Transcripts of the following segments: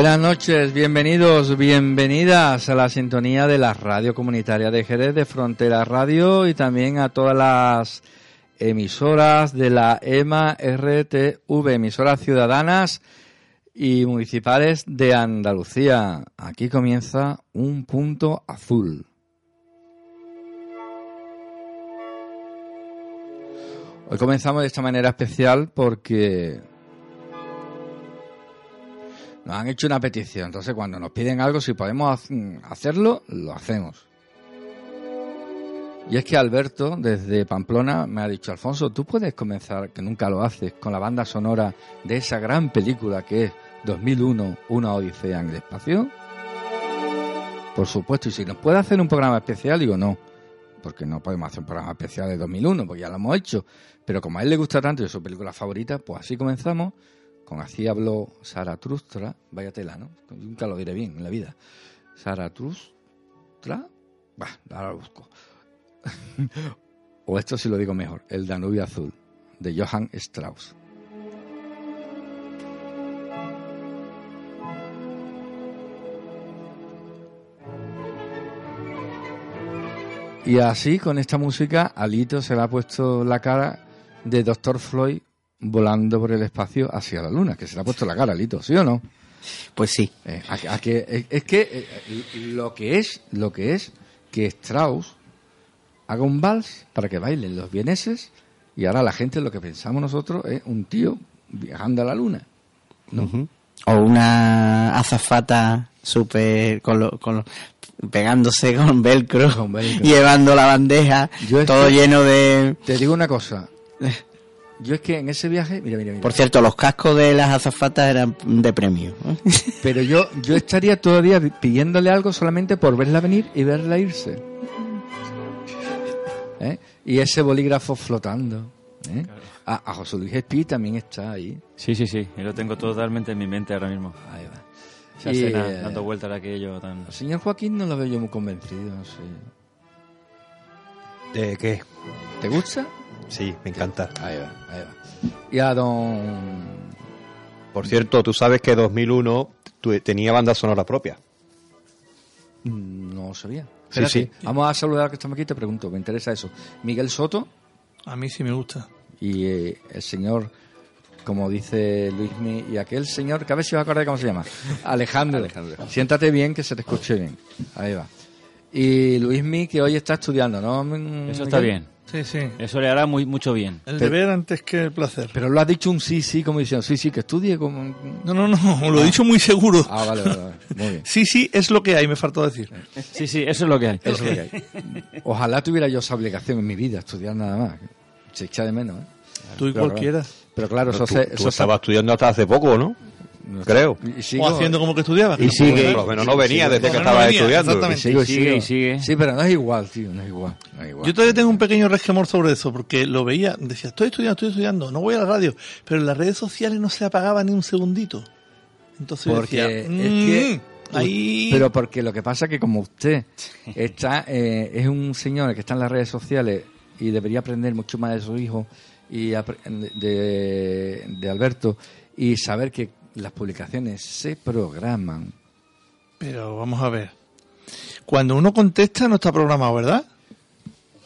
Buenas noches, bienvenidos, bienvenidas a la sintonía de la radio comunitaria de Jerez de Frontera Radio y también a todas las emisoras de la EMA RTV, emisoras ciudadanas y municipales de Andalucía. Aquí comienza un punto azul. Hoy comenzamos de esta manera especial porque nos han hecho una petición. Entonces, cuando nos piden algo, si podemos hacerlo, lo hacemos. Y es que Alberto, desde Pamplona, me ha dicho, Alfonso, tú puedes comenzar, que nunca lo haces, con la banda sonora de esa gran película que es 2001, Una Odisea en el Espacio. Por supuesto, y si nos puede hacer un programa especial, digo no, porque no podemos hacer un programa especial de 2001, porque ya lo hemos hecho. Pero como a él le gusta tanto y es su película favorita, pues así comenzamos con Así habló Zaratustra, vaya tela, ¿no? Nunca lo diré bien en la vida. Zaratustra, bah, ahora lo busco. o esto sí lo digo mejor, El Danubio Azul, de Johann Strauss. Y así, con esta música, Alito se le ha puesto la cara de Dr. Floyd volando por el espacio hacia la Luna, que se le ha puesto la cara, Alito, ¿sí o no? Pues sí. Eh, que, es que eh, lo que es, lo que es que Strauss haga un vals para que bailen los vieneses y ahora la gente lo que pensamos nosotros es un tío viajando a la luna. O una azafata súper con, con pegándose con velcro, llevando la bandeja, todo lleno de... Te digo una cosa. Yo es que en ese viaje, mira, mira, mira. Por cierto, los cascos de las azafatas eran de premio. Pero yo, yo estaría todavía pidiéndole algo solamente por verla venir y verla irse. ¿eh? Y ese bolígrafo flotando. ¿eh? a José Luis Espí también está ahí. Sí, sí, sí, yo lo tengo totalmente en mi mente ahora mismo. Ahí va. Se dando vueltas a aquello tan... El señor Joaquín no lo veo yo muy convencido, no sé. ¿De qué? ¿Te gusta? Sí, me encanta. Ahí va, ahí va. Y a don... Por cierto, tú sabes que 2001 tenía banda sonora propia. Mm, no sabía. Sí, sí. Vamos a saludar a que estamos aquí te pregunto, me interesa eso. Miguel Soto. A mí sí me gusta. Y eh, el señor, como dice Luismi, y aquel señor, que a ver si os acordáis cómo se llama. Alejandro. Alejandro. Siéntate bien, que se te escuche bien. Ahí va. Y Luismi, que hoy está estudiando, ¿no? Eso está bien. Sí, sí. Eso le hará muy, mucho bien. El deber antes que el placer. Pero lo has dicho un sí, sí, como diciendo, sí, sí, que estudie como... No, no, no, lo he ah. dicho muy seguro. Ah, vale, vale, Muy bien. sí, sí, es lo que hay, me faltó decir. Sí, sí, eso es lo que hay. Eso es lo que hay. Ojalá tuviera yo esa obligación en mi vida, estudiar nada más. Se echa de menos, ¿eh? Tú y cualquiera. Pero claro, eso, tú, se, tú estabas estudiando hasta hace poco, ¿no? Creo. o haciendo como que estudiaba. Y sigue. Por lo menos no venía desde que estaba estudiando. Exactamente. sigue, sigue, Sí, pero no es igual, tío, no es igual, Yo todavía tengo un pequeño resquemor sobre eso, porque lo veía, decía, estoy estudiando, estoy estudiando, no voy a la radio, pero en las redes sociales no se apagaba ni un segundito. Entonces porque decía, es que mm, ahí... Pero porque lo que pasa es que como usted está eh, es un señor que está en las redes sociales y debería aprender mucho más de su hijo y de, de Alberto y saber que las publicaciones se programan. Pero vamos a ver. Cuando uno contesta no está programado, ¿verdad?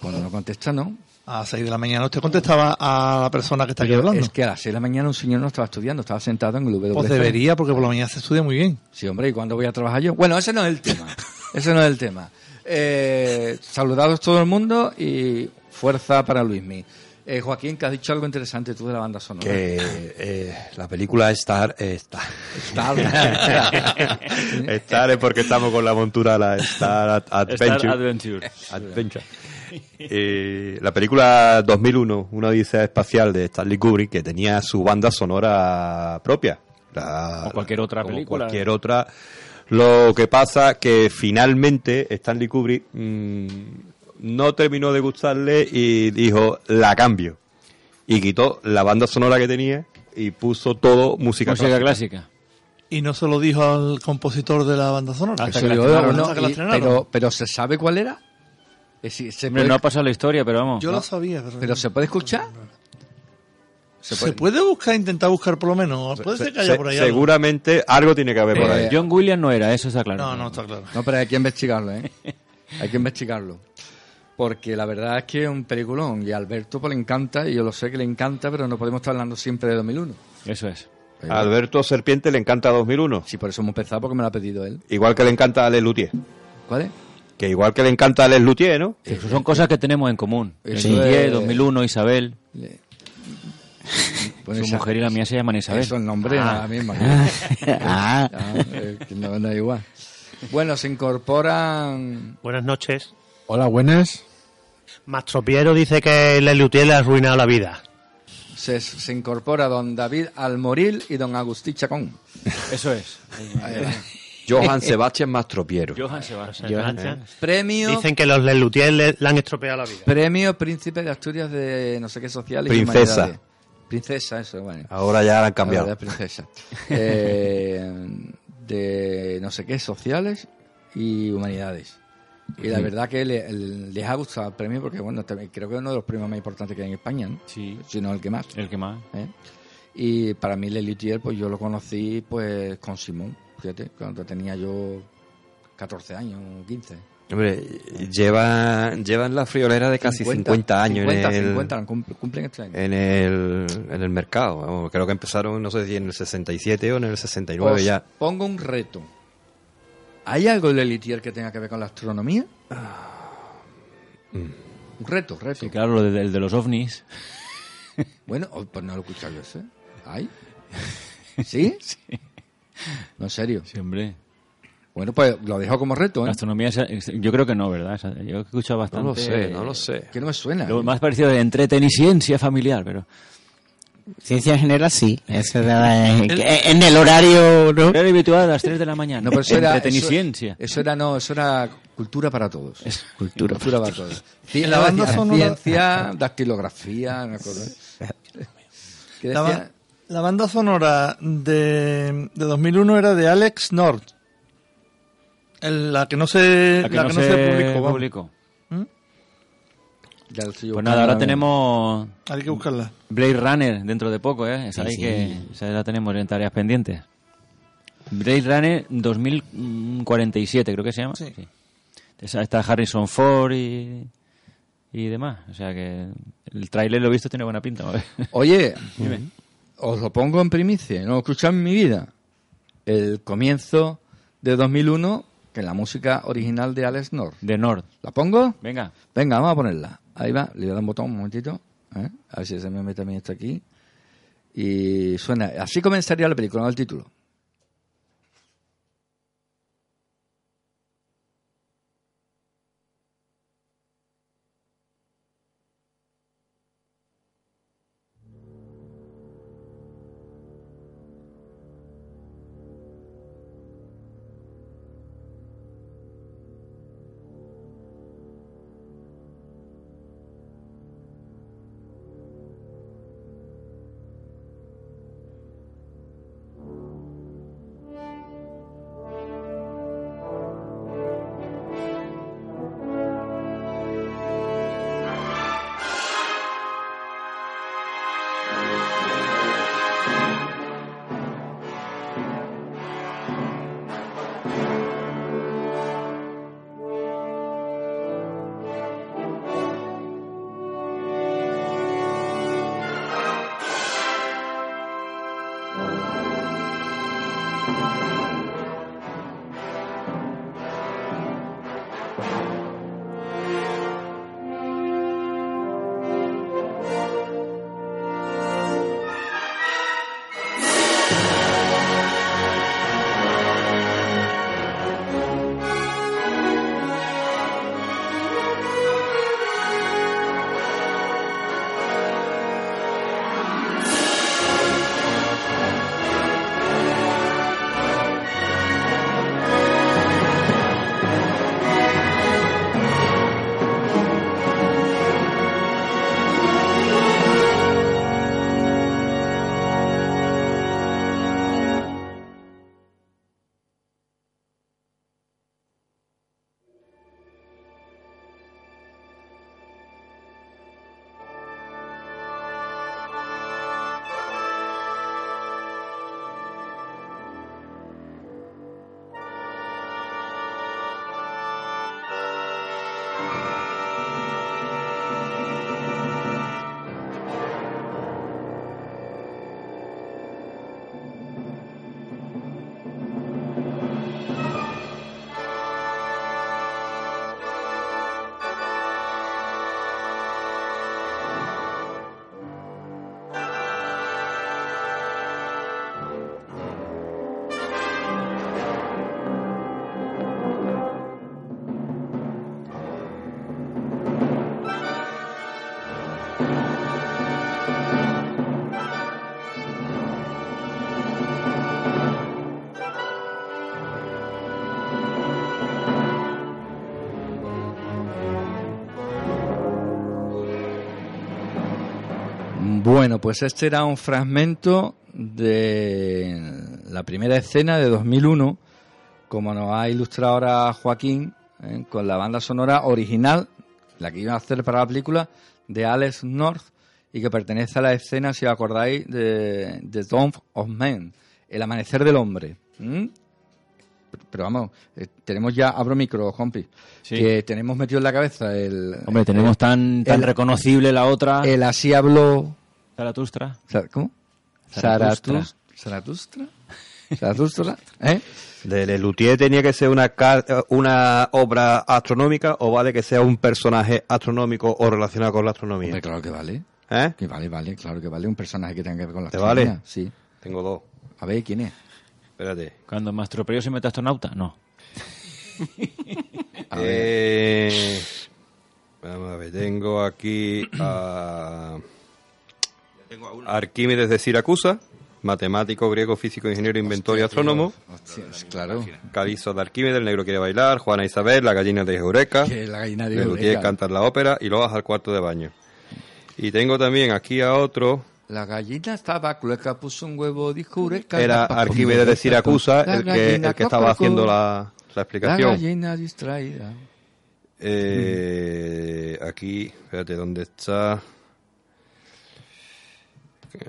Cuando uno contesta no. A las 6 de la mañana usted contestaba a la persona que está aquí hablando. Es que a las 6 de la mañana un señor no estaba estudiando, estaba sentado en el WC. Pues debería, porque por la mañana se estudia muy bien. Sí, hombre, ¿y cuándo voy a trabajar yo? Bueno, ese no es el tema. ese no es el tema. Eh, saludados todo el mundo y fuerza para Luismi. Eh, Joaquín, que has dicho algo interesante tú de la banda sonora. Que eh, la película Star... Eh, Star. Star. es porque estamos con la montura la Star Adventure. Star Adventure. Adventure. Eh, la película 2001, una odisea espacial de Stanley Kubrick, que tenía su banda sonora propia. o cualquier otra película. Cualquier otra. Lo que pasa que finalmente Stanley Kubrick... Mm, no terminó de gustarle y dijo, la cambio. Y quitó la banda sonora que tenía y puso todo música, música clásica. Y no se lo dijo al compositor de la banda sonora. pero, pero ¿se sabe cuál era? se No ha pasado la historia, pero vamos. Yo lo sabía. Pero, ¿se puede escuchar? Se puede, buscar, intentar buscar por lo menos. Puede ser que haya por ahí Seguramente algo. tiene que haber por ahí. John Williams no era, eso está claro. No, no está claro. No, pero hay que investigarlo, ¿eh? hay que investigarlo. Porque la verdad es que es un peliculón y a Alberto pues le encanta, y yo lo sé que le encanta, pero no podemos estar hablando siempre de 2001. Eso es. A Alberto Serpiente le encanta 2001. Sí, por eso hemos empezado, porque me lo ha pedido él. Igual que le encanta a Les Luthier. ¿Cuál es? Que igual que le encanta a Les Luthier, ¿no? Eso son cosas que tenemos en común. Les Luthier, 2001, Isabel. Pues Su mujer y la mía se llaman Isabel. Eso, el nombre ah. misma. ah. no, no, igual. Bueno, se incorporan... Buenas noches. Hola, buenas. Mastropiero dice que Lelutier le ha arruinado la vida. Se, se, incorpora don David Almoril y don Agustín Chacón. Eso es. Johan Sebastián Mastropiero. Johan Sebastián. Premio. Dicen que los Lelutier le, han estropeado la vida. Premio Príncipe de Asturias de no sé qué sociales. Princesa. princesa, eso, bueno. Ahora ya la han cambiado. princesa. eh, de no sé qué sociales y humanidades. Y la verdad que les ha gustado el premio porque, bueno, creo que es uno de los premios más importantes que hay en España, ¿no? Sí. Si no el que más. El que más. ¿Eh? Y para mí, Lelutier, pues yo lo conocí pues con Simón, fíjate, cuando tenía yo 14 años, 15. Hombre, lleva, llevan la friolera de casi 50, años en el, 50, cumplen este año. En el, en el mercado. Creo que empezaron, no sé si en el 67 o en el 69 ya. Pongo un reto ¿Hay algo de Lelitier que tenga que ver con la astronomía? Mm. Un reto, reto. Sí, claro, el de, los ovnis. Bueno, oh, pues no lo he escuchado yo ese. ¿Hay? ¿Sí? Sí. No, en serio. Sí, hombre. Bueno, pues lo dejo como reto, ¿eh? La astronomía, yo creo que no, ¿verdad? Yo he escuchado bastante. No lo sé, no lo sé. Que no me suena. Lo más parecido de entreteniciencia familiar, pero... Ciencia general sí, eso en el horario, ¿no? Horario habitual a las 3 de la mañana. No, pero eso era, eso, era no, eso era cultura para todos. Es cultura, cultura para todos. la banda sonora... Ciencia, dactilografía, me acuerdo. La, la, banda sonora de, de 2001 era de Alex North. la que no se, la que, no, se, publicó. Pues nada, ahora tenemos... Hay que buscarla. Blade Runner dentro de poco, ¿eh? Sabéis que esa la tenemos en tareas pendientes. Blade Runner 2047, creo que se llama. Sí. Está Harrison Ford y, y demás. O sea que el tráiler lo he visto, tiene buena pinta. Oye, os lo pongo en primicia, no lo escuchado en mi vida. El comienzo de 2001, que es la música original de Alex North. De North. ¿La pongo? Venga. Venga, vamos a ponerla. Ahí va, le dar un botón un momentito. ¿eh? A ver si se me mete también esto aquí. Y suena. Así comenzaría la película, no el título. Bueno, pues este era un fragmento de la primera escena de 2001, como nos ha ilustrado ahora Joaquín, ¿eh? con la banda sonora original, la que iba a hacer para la película, de Alex North, y que pertenece a la escena, si os acordáis, de The Dawn of Man, El amanecer del hombre. ¿Mm? Pero vamos, eh, tenemos ya, abro micro, compi, Sí. que tenemos metido en la cabeza el... Hombre, tenemos el- tan, tan el- reconocible la otra. El así habló... Zaratustra. Zar- ¿Cómo? Zaratustra. Zaratus- Zaratustra. Zaratustra. ¿Eh? ¿De Lelutier tenía que ser una, car- una obra astronómica o vale que sea un personaje astronómico o relacionado con la astronomía? Hombre, claro que vale. ¿Eh? Que vale, vale, claro que vale. Un personaje que tenga que ver con la ¿Te astronomía. vale? Sí. Tengo dos. A ver, ¿quién es? Espérate. Cuando Mastroperio se mete astronauta, no. A ver. Eh, vamos a ver, tengo aquí a Arquímedes de Siracusa, matemático, griego, físico, ingeniero, inventor y astrónomo. Hostia, claro. Calizo de Arquímedes, el negro quiere bailar, Juana Isabel, la gallina de Eureka, Que la gallina de Eureka. cantar la ópera y lo vas al cuarto de baño. Y tengo también aquí a otro, La gallina estaba clueca, puso un huevo, dijo Eureka. era Arquímedes de Siracusa, el que, el que estaba haciendo la, la La explicación. gallina distraída. Eh, aquí, espérate, ¿dónde está?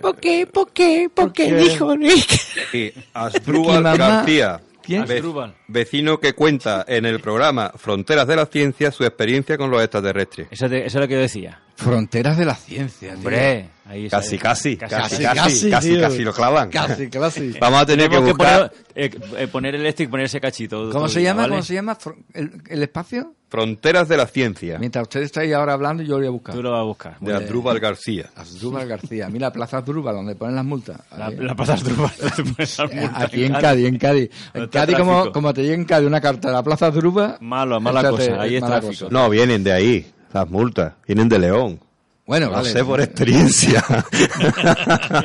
¿Por qué? ¿Por qué? ¿Por qué, dijo Rick? Asdrúbal García. ¿Quién? ve- Asdrúbal. vecino que cuenta en el programa Fronteras de la Ciencia su experiencia con los extraterrestres. Esa, te- esa es lo que yo decía. Fronteras de la ciencia, tío. Hombre, ahí está. Casi, casi, Casi, casi, casi, casi, casi, lo clavan. Casi, casi. Vamos a tener que buscar poner, eh, eh, poner el este y poner ese cachito. ¿Cómo se día, llama? ¿vale? ¿Cómo se llama? ¿El, el espacio? Fronteras de la Ciencia Mientras ustedes estáis ahora hablando, yo lo voy a buscar. Tú lo vas a buscar. de Asdrúbal García. Asdrúbal García. Mira, Plaza Asdrúbal, donde ponen las multas. La, Ahí. la plaza Asdrúbal, las Eh, multas Aquí en Cádiz, en Cádiz. En Está Cádiz, como, como te llega en Cádiz una carta de la Plaza Asdrúbal... Malo, mala échate- cosa, ahí es mala tráfico. cosa. No, vienen de ahí, las multas. Vienen de León. Bueno, Lo vale. sé por experiencia.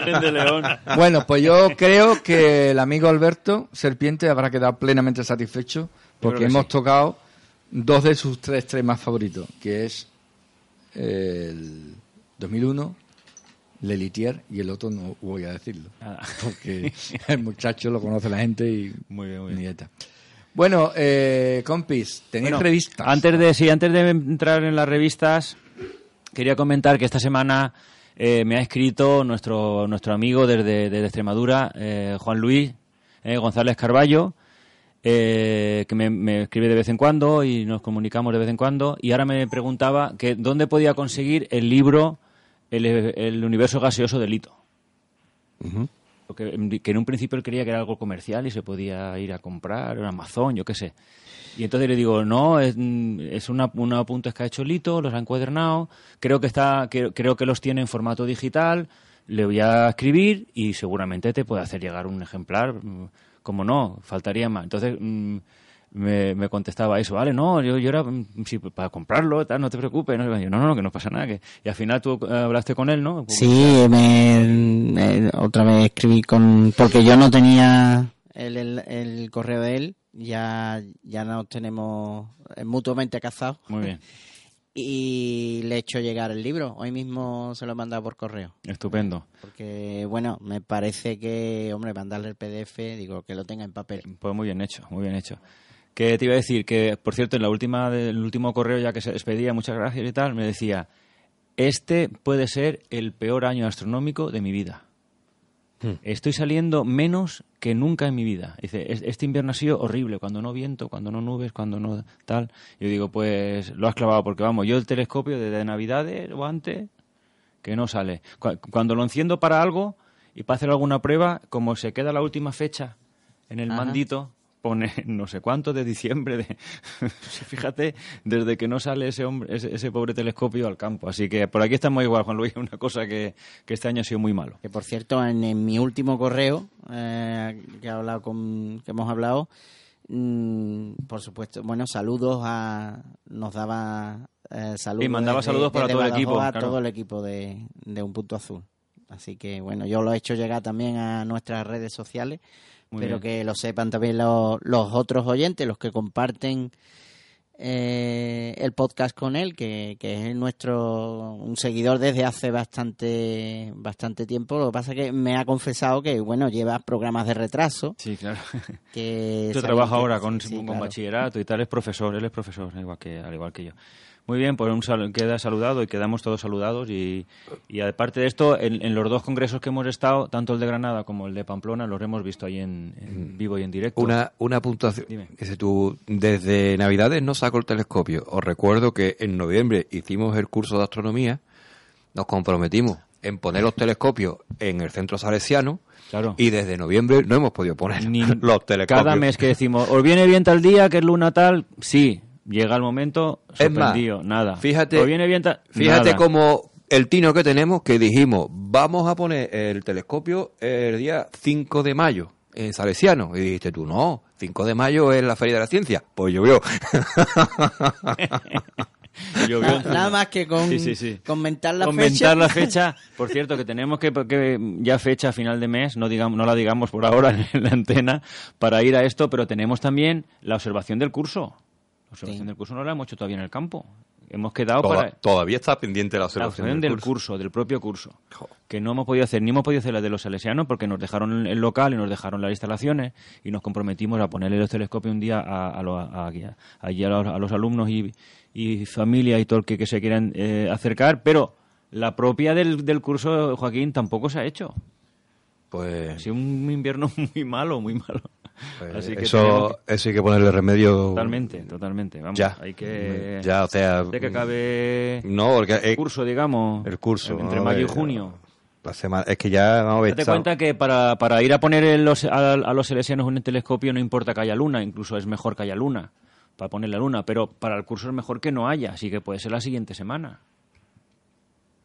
Vienen de León. Bueno, pues yo creo que el amigo Alberto Serpiente habrá quedado plenamente satisfecho porque hemos sí. tocado dos de sus tres temas favoritos, que es el 2001, Lelitier y el otro no voy a decirlo, Nada. porque el muchacho lo conoce la gente y Muy bien, muy bien. nieta. Bueno, eh, compis, tenéis Bueno, revistas. Antes de, sí, antes de entrar en las revistas, quería comentar que esta semana eh, me ha escrito nuestro, nuestro amigo desde, desde Extremadura, eh, Juan Luis eh, González Carballo, eh, que me, me escribe de vez en cuando y nos comunicamos de vez en cuando, y ahora me preguntaba que dónde podía conseguir el libro El, el universo gaseoso de Lito. Que en un principio él creía que era algo comercial y se podía ir a comprar en Amazon, yo qué sé. Y entonces le digo, no, es, mm, es una, unos apuntes que ha hecho Lito, los ha encuadernado, creo que, está, que- creo que los tiene en formato digital, le voy a escribir y seguramente te puede hacer llegar un ejemplar, mm, como no, faltaría más. Entonces mm, me, me contestaba eso, vale, no, yo, yo era mm, sí, para comprarlo, tal, no te preocupes. No, yo, no, no, que no pasa nada. Que... Y al final tú eh, hablaste con él, ¿no? Sí, me, me- otra vez escribí con... Porque yo no tenía el, el, el correo de él, ya, ya nos tenemos eh, mutuamente casados. Muy bien, Y le he hecho llegar el libro. Hoy mismo se lo he mandado por correo. estupendo. Porque, bueno, me parece que, hombre, mandarle el PDF, digo, que lo tenga en papel. Pues muy bien hecho, muy bien hecho. Que te iba a decir que, por cierto, en la última del último correo ya que se despedía, muchas gracias y tal, me decía, este puede ser el peor año astronómico de mi vida. Estoy saliendo menos que nunca en mi vida. Dice, "Es- este invierno ha sido horrible, cuando no viento, cuando no nubes, cuando no tal. Yo digo, pues lo has clavado, porque vamos, yo el telescopio desde Navidades o antes, que no sale. Cu- Cuando lo enciendo para algo y para hacer alguna prueba, como se queda la última fecha en el Ajá. mandito, pone no sé cuánto de diciembre. De... Fíjate, desde que no sale ese, hombre, ese, ese pobre telescopio al campo. Así que por aquí estamos igual, Juan Luis, una cosa que, que este año ha sido muy malo. Que por cierto, en, en mi último correo eh, que, he hablado con, que hemos hablado, mm, por supuesto, bueno, saludos a. Nos daba eh, saludos. Y mandaba desde- saludos para todo el equipo, A claro. todo el equipo de, de Un Punto Azul. Así que bueno, yo lo he hecho llegar también a nuestras redes sociales, Muy pero bien. que lo sepan también los, los otros oyentes, los que comparten eh, el podcast con él, que, que es nuestro un seguidor desde hace bastante bastante tiempo. Lo que pasa es que me ha confesado que bueno lleva programas de retraso. Sí, claro. Que trabajo que- ahora con, sí, con claro. bachillerato y tal, es profesor, él es profesor, igual que, al igual que yo. Muy bien, pues un sal- queda saludado y quedamos todos saludados. Y, y aparte de esto, en, en los dos congresos que hemos estado, tanto el de Granada como el de Pamplona, los hemos visto ahí en, en vivo y en directo. Una, una puntuación. Dime. Dice tú, desde Navidades no saco el telescopio. Os recuerdo que en noviembre hicimos el curso de astronomía, nos comprometimos en poner los telescopios en el centro salesiano Claro. y desde noviembre no hemos podido poner Ni- los telescopios. Cada mes que decimos, ¿os viene bien tal día, que es luna tal? Sí. Llega el momento, Es más, sorprendido, nada. Fíjate, ¿Os viene bien fíjate Nada. como el tino que tenemos que dijimos, vamos a poner el telescopio el día 5 de mayo en Salesiano. Y dijiste tú, no, 5 de mayo es la Feria de la Ciencia. Pues llovió. Llovió Nada, más que con Sí, sí, sí. comentar la Comentar fecha. la fecha. Por cierto, que tenemos que, que ya fecha a final de mes, no digamos, no la digamos por ahora en la antena, para ir a esto, pero tenemos también la observación del curso. Observación Sí. del curso no la hemos hecho todavía en el campo. Hemos quedado Toda- para Todavía está pendiente la la observación observación del del curso. curso, del propio curso. Jo. Que no hemos podido hacer, ni hemos podido hacer la de los salesianos porque nos dejaron el local y nos dejaron las instalaciones y nos comprometimos a ponerle los telescopios un día a, a, lo- a- a- allí a los, a los alumnos y, y familia y todo el que, que se quieran eh, acercar, pero la propia del, del curso, Joaquín, tampoco se ha hecho. Ha Pues, sido un invierno muy malo, muy malo. Pues Así que eso, eso hay que ponerle remedio. Totalmente, totalmente. Vamos, Ya. hay que... Ya, o sea. de que acabe No, porque el eh, curso, digamos. el curso. Entre ¿no? mayo y junio. La semana, es que ya vamos a ver. Date cuenta que para, para ir a poner en los, a, a los salesianos un telescopio no importa que haya luna, incluso es mejor que haya luna, para poner la luna, pero para el curso es mejor que no haya, así que puede ser la siguiente semana.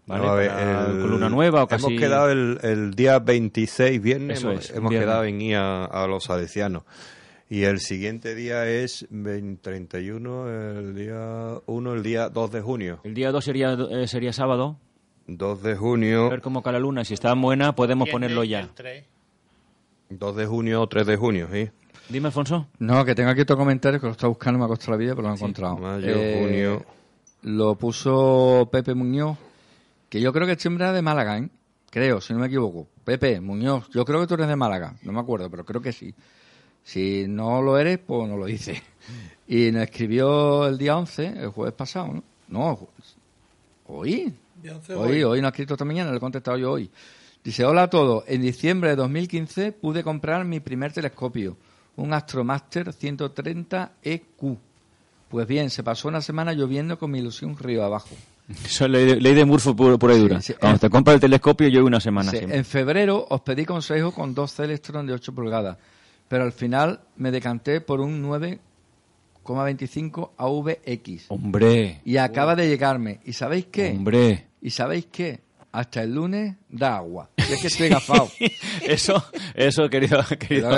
¿Vale? A ver, Para- el- con luna nueva o casi... Hemos quedado el, el día 26, viernes, Eso hemos, es, hemos viernes. quedado en ir a, a los salesianos. Y el siguiente día es 20 31, el día 1, el día 2 de junio. El día 2 sería, eh, sería sábado, 2 de a junio, ver cómo cae la luna, si está buena podemos ponerlo ya. 2 de junio o 3 de junio, sí. Dime, Alfonso. No, que tengo aquí otro comentario que lo está buscando, me ha costado la vida, pero lo he encontrado. Mayo, Eh, junio. Lo puso Pepe Muñoz, que yo creo que este hombre era de Málaga, ¿eh? Creo, si no me equivoco. Pepe Muñoz, yo creo que tú eres de Málaga, no me acuerdo, pero creo que sí. Si no lo eres, pues no lo dice. Y nos escribió el día 11, el jueves pasado, ¿no? No, hoy. Hoy, hoy no ha escrito esta mañana, le he contestado yo hoy. Dice, hola a todos, en diciembre de 2015 pude comprar mi primer telescopio, un Astromaster 130 EQ. Pues bien, se pasó una semana lloviendo con mi ilusión río abajo. Eso es ley de, ley de Murphy pura, pura y dura. Sí, sí. Cuando te compras el telescopio, yo una semana Sí, siempre. en febrero os pedí consejo con dos Celestron de 8 pulgadas, pero al final me decanté por un 9,25 AVX. Hombre, Y acaba de llegarme. ¿Y sabéis qué? hombre. ¿Y sabéis qué? Hasta el lunes da agua. Y es que estoy gafado. Eso, eso, querido, querido,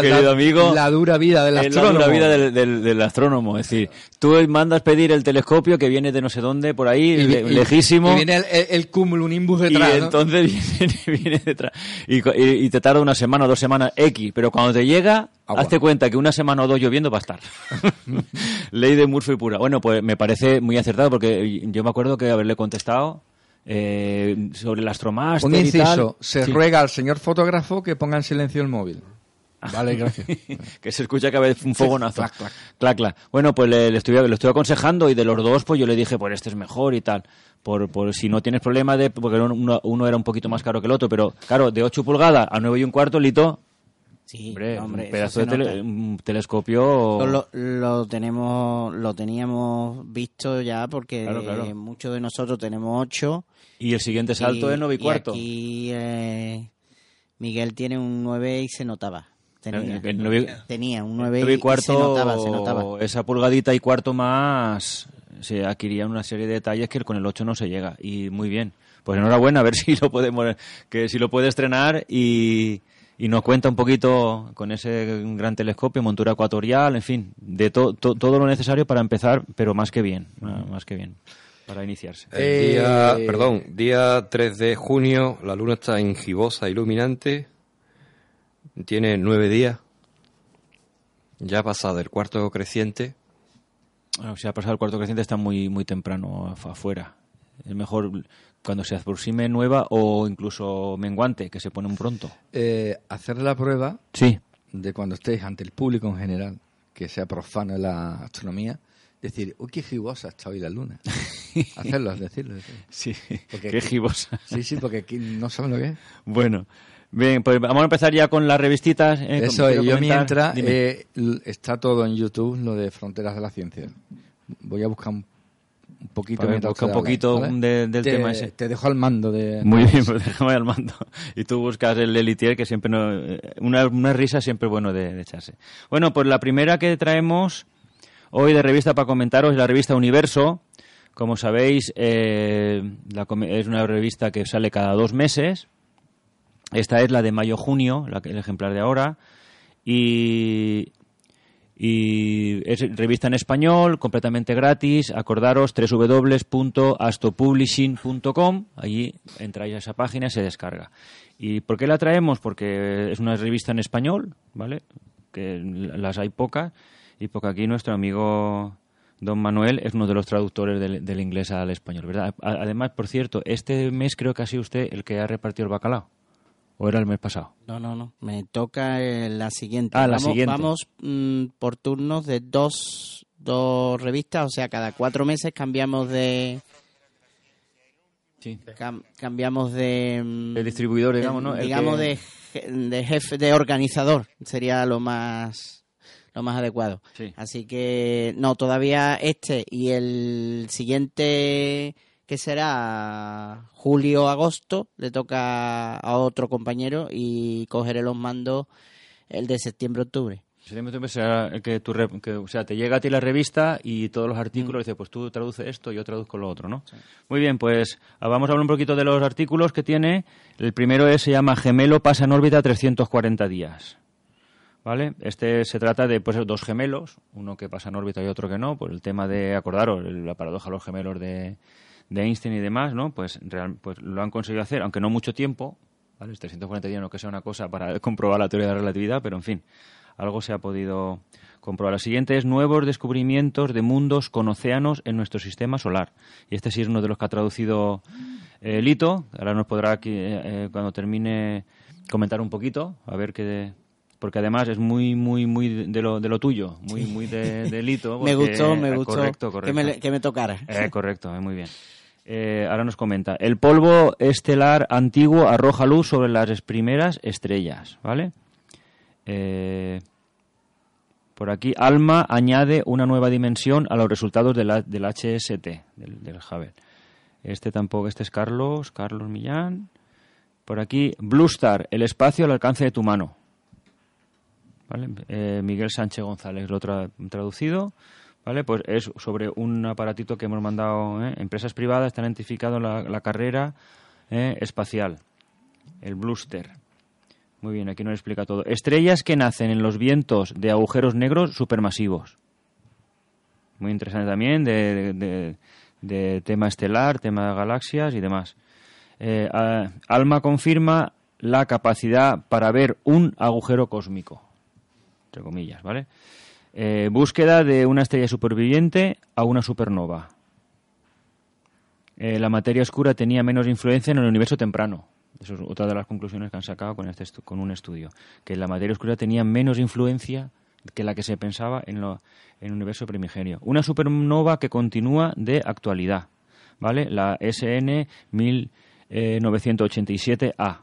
querido la- amigo. La dura vida del astrónomo. la dura vida del, del- del astrónomo. Es decir, tú mandas pedir el telescopio que viene de no sé dónde, por ahí, Y- le- y- lejísimo. Y viene el, el, el cumulonimbus y detrás. ¿no? entonces viene, viene detrás. Y, y- y te tarda una semana o dos semanas X, pero cuando te llega, Agua. hazte cuenta que una semana o dos lloviendo va a estar. Ley de Murphy pura. Bueno, pues me parece muy acertado porque yo me acuerdo que haberle contestado eh, sobre el Astromaster Un y tal. inciso. Se Sí. ruega al señor fotógrafo que ponga en silencio el móvil. Vale, gracias. que se escucha cada vez un fogonazo. clac, clac. Clac, clac. Bueno, pues le, le estoy, lo estoy aconsejando y de los dos, pues yo le dije, pues este es mejor y tal. Por, por si no tienes problema de, porque uno, uno era un poquito más caro que el otro, pero claro, de 8 pulgadas a 9 y un cuarto, Lito, Sí, hombre, hombre, un pedazo de tele- nota. un telescopio. Lo, lo tenemos, lo teníamos visto ya porque Claro, claro. muchos de nosotros tenemos ocho. Y el siguiente salto es 9 y cuarto. aquí eh, Miguel tiene un 9 y se notaba. Tenía, El- el nueve- tenía un 9 9 y, y cuarto, se notaba, se notaba. esa pulgadita y cuarto más, se adquirían una serie de detalles que con el 8 no se llega. Y muy bien. Pues enhorabuena, a ver si lo podemos, que si lo puede estrenar y, y nos cuenta un poquito con ese gran telescopio, montura ecuatorial, en fin, de to- to- todo lo necesario para empezar, pero más que bien, ah, más que bien, para iniciarse. El Eh, día, perdón, día 3 de junio, la luna está en gibosa iluminante, tiene nueve días, ya ha pasado el cuarto creciente, si ha pasado el cuarto creciente está muy, muy temprano afuera. Es mejor cuando se aproxime nueva o incluso menguante, que se pone un pronto. Eh, hacer la prueba sí. de cuando estéis ante el público en general, que sea profano la astronomía, decir, uy, qué gibosa está hoy la luna. Hacerlo, decirlo. decirlo. Sí, qué gibosa. Sí, sí, porque aquí no saben lo que es. Bueno, bien, pues vamos a empezar ya con las revistitas. Eh, Eso, yo mientras, eh, está todo en YouTube, lo de Fronteras de la Ciencia. Voy a buscar un un poquito busca un poquito del tema ese. Te dejo al mando de... Muy bien, pues déjame al mando. Y tú buscas el Elitier, que siempre no... Eh, una, una risa siempre bueno de, echarse. Bueno, pues la primera que traemos hoy de revista para comentaros es la revista Universo. Como sabéis, eh, es una revista que sale cada dos meses. Esta es la de mayo-junio, el ejemplar de ahora. Y y es revista en español, completamente gratis. Acordaros www.astopublishing.com. Allí entráis a esa página y se descarga. ¿Y por qué la traemos? Porque es una revista en español, ¿vale? Que las hay pocas. Y porque aquí nuestro amigo Don Manuel es uno de los traductores del, del inglés al español, ¿verdad? Además, por cierto, este mes creo que ha sido usted el que ha repartido el bacalao. ¿O era el mes pasado? No, no, no. Me toca eh, la siguiente. Ah, la vamos, siguiente. Vamos mm, por turnos de dos, dos revistas, o sea, cada cuatro meses cambiamos de... Sí. cambiamos de... Mm, el distribuidor, digamos, ¿no? digamos de, de jefe, de organizador. Sería lo más lo más adecuado. Sí. Así que, no, todavía este y el siguiente que será julio-agosto, le toca a otro compañero y cogeré los mandos el de septiembre-octubre. Septiembre-octubre será que, tu, que, o sea, te llega a ti la revista y todos los artículos, mm. dice, pues tú traduces esto, yo traduzco lo otro, ¿no? Muy bien, pues ah, vamos a hablar un poquito de los artículos que tiene. El primero es, se llama Gemelo pasa en órbita 340 días. ¿Vale? Este se trata de pues, dos gemelos, uno que pasa en órbita y otro que no, por el tema de, acordaros, la paradoja de los gemelos de, de Einstein y demás, ¿no? Pues, real, pues lo han conseguido hacer, aunque no mucho tiempo, ¿vale? 340 días no que sea una cosa para comprobar la teoría de la relatividad, pero en fin, algo se ha podido comprobar. La siguiente es nuevos descubrimientos de mundos con océanos en nuestro sistema solar. Y este sí es uno de los que ha traducido eh, Lito. Ahora nos podrá, aquí, eh, eh, cuando termine, comentar un poquito, a ver qué, porque además es muy muy muy de lo, de lo tuyo, muy muy de, Lito. me gustó, me gustó correcto, correcto. Que, me, que me tocara. Eh, correcto, muy bien. Eh, ahora nos comenta, el polvo estelar antiguo arroja luz sobre las primeras estrellas, ¿vale? Eh, por aquí, Alma añade una nueva dimensión a los resultados del HST, del, del. Este tampoco, este es Carlos, Carlos Millán. Por aquí, Blue Star, el espacio al alcance de tu mano. ¿Vale? Eh, Miguel Sánchez González lo ha traducido. ¿Vale? Pues es sobre un aparatito que hemos mandado. ¿eh? Empresas privadas están identificando la, la carrera ¿eh? espacial, el Bluster. Muy bien, aquí nos explica todo. Estrellas que nacen en los vientos de agujeros negros supermasivos. Muy interesante también de, de, tema estelar, tema de galaxias y demás. Eh, Alma confirma la capacidad para ver un agujero cósmico, entre comillas, ¿vale? Eh, búsqueda de una estrella superviviente a una supernova. Eh, la materia oscura tenía menos influencia en el universo temprano. Eso es otra de las conclusiones que han sacado con, este con un estudio. Que la materia oscura tenía menos influencia que la que se pensaba en, lo, en el universo primigenio. Una supernova que continúa de actualidad. ¿Vale? La SN 1987A.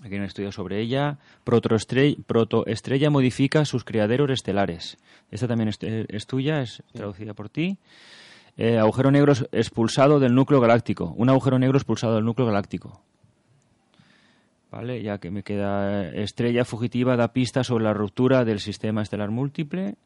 Aquí hay un estudio sobre ella. Protoestrella, modifica sus criaderos estelares. Esta también es, tuya, es traducida por ti. Eh, agujero negro expulsado del núcleo galáctico. Un agujero negro expulsado del núcleo galáctico. Vale, ya que me queda estrella fugitiva da pista sobre la ruptura del sistema estelar múltiple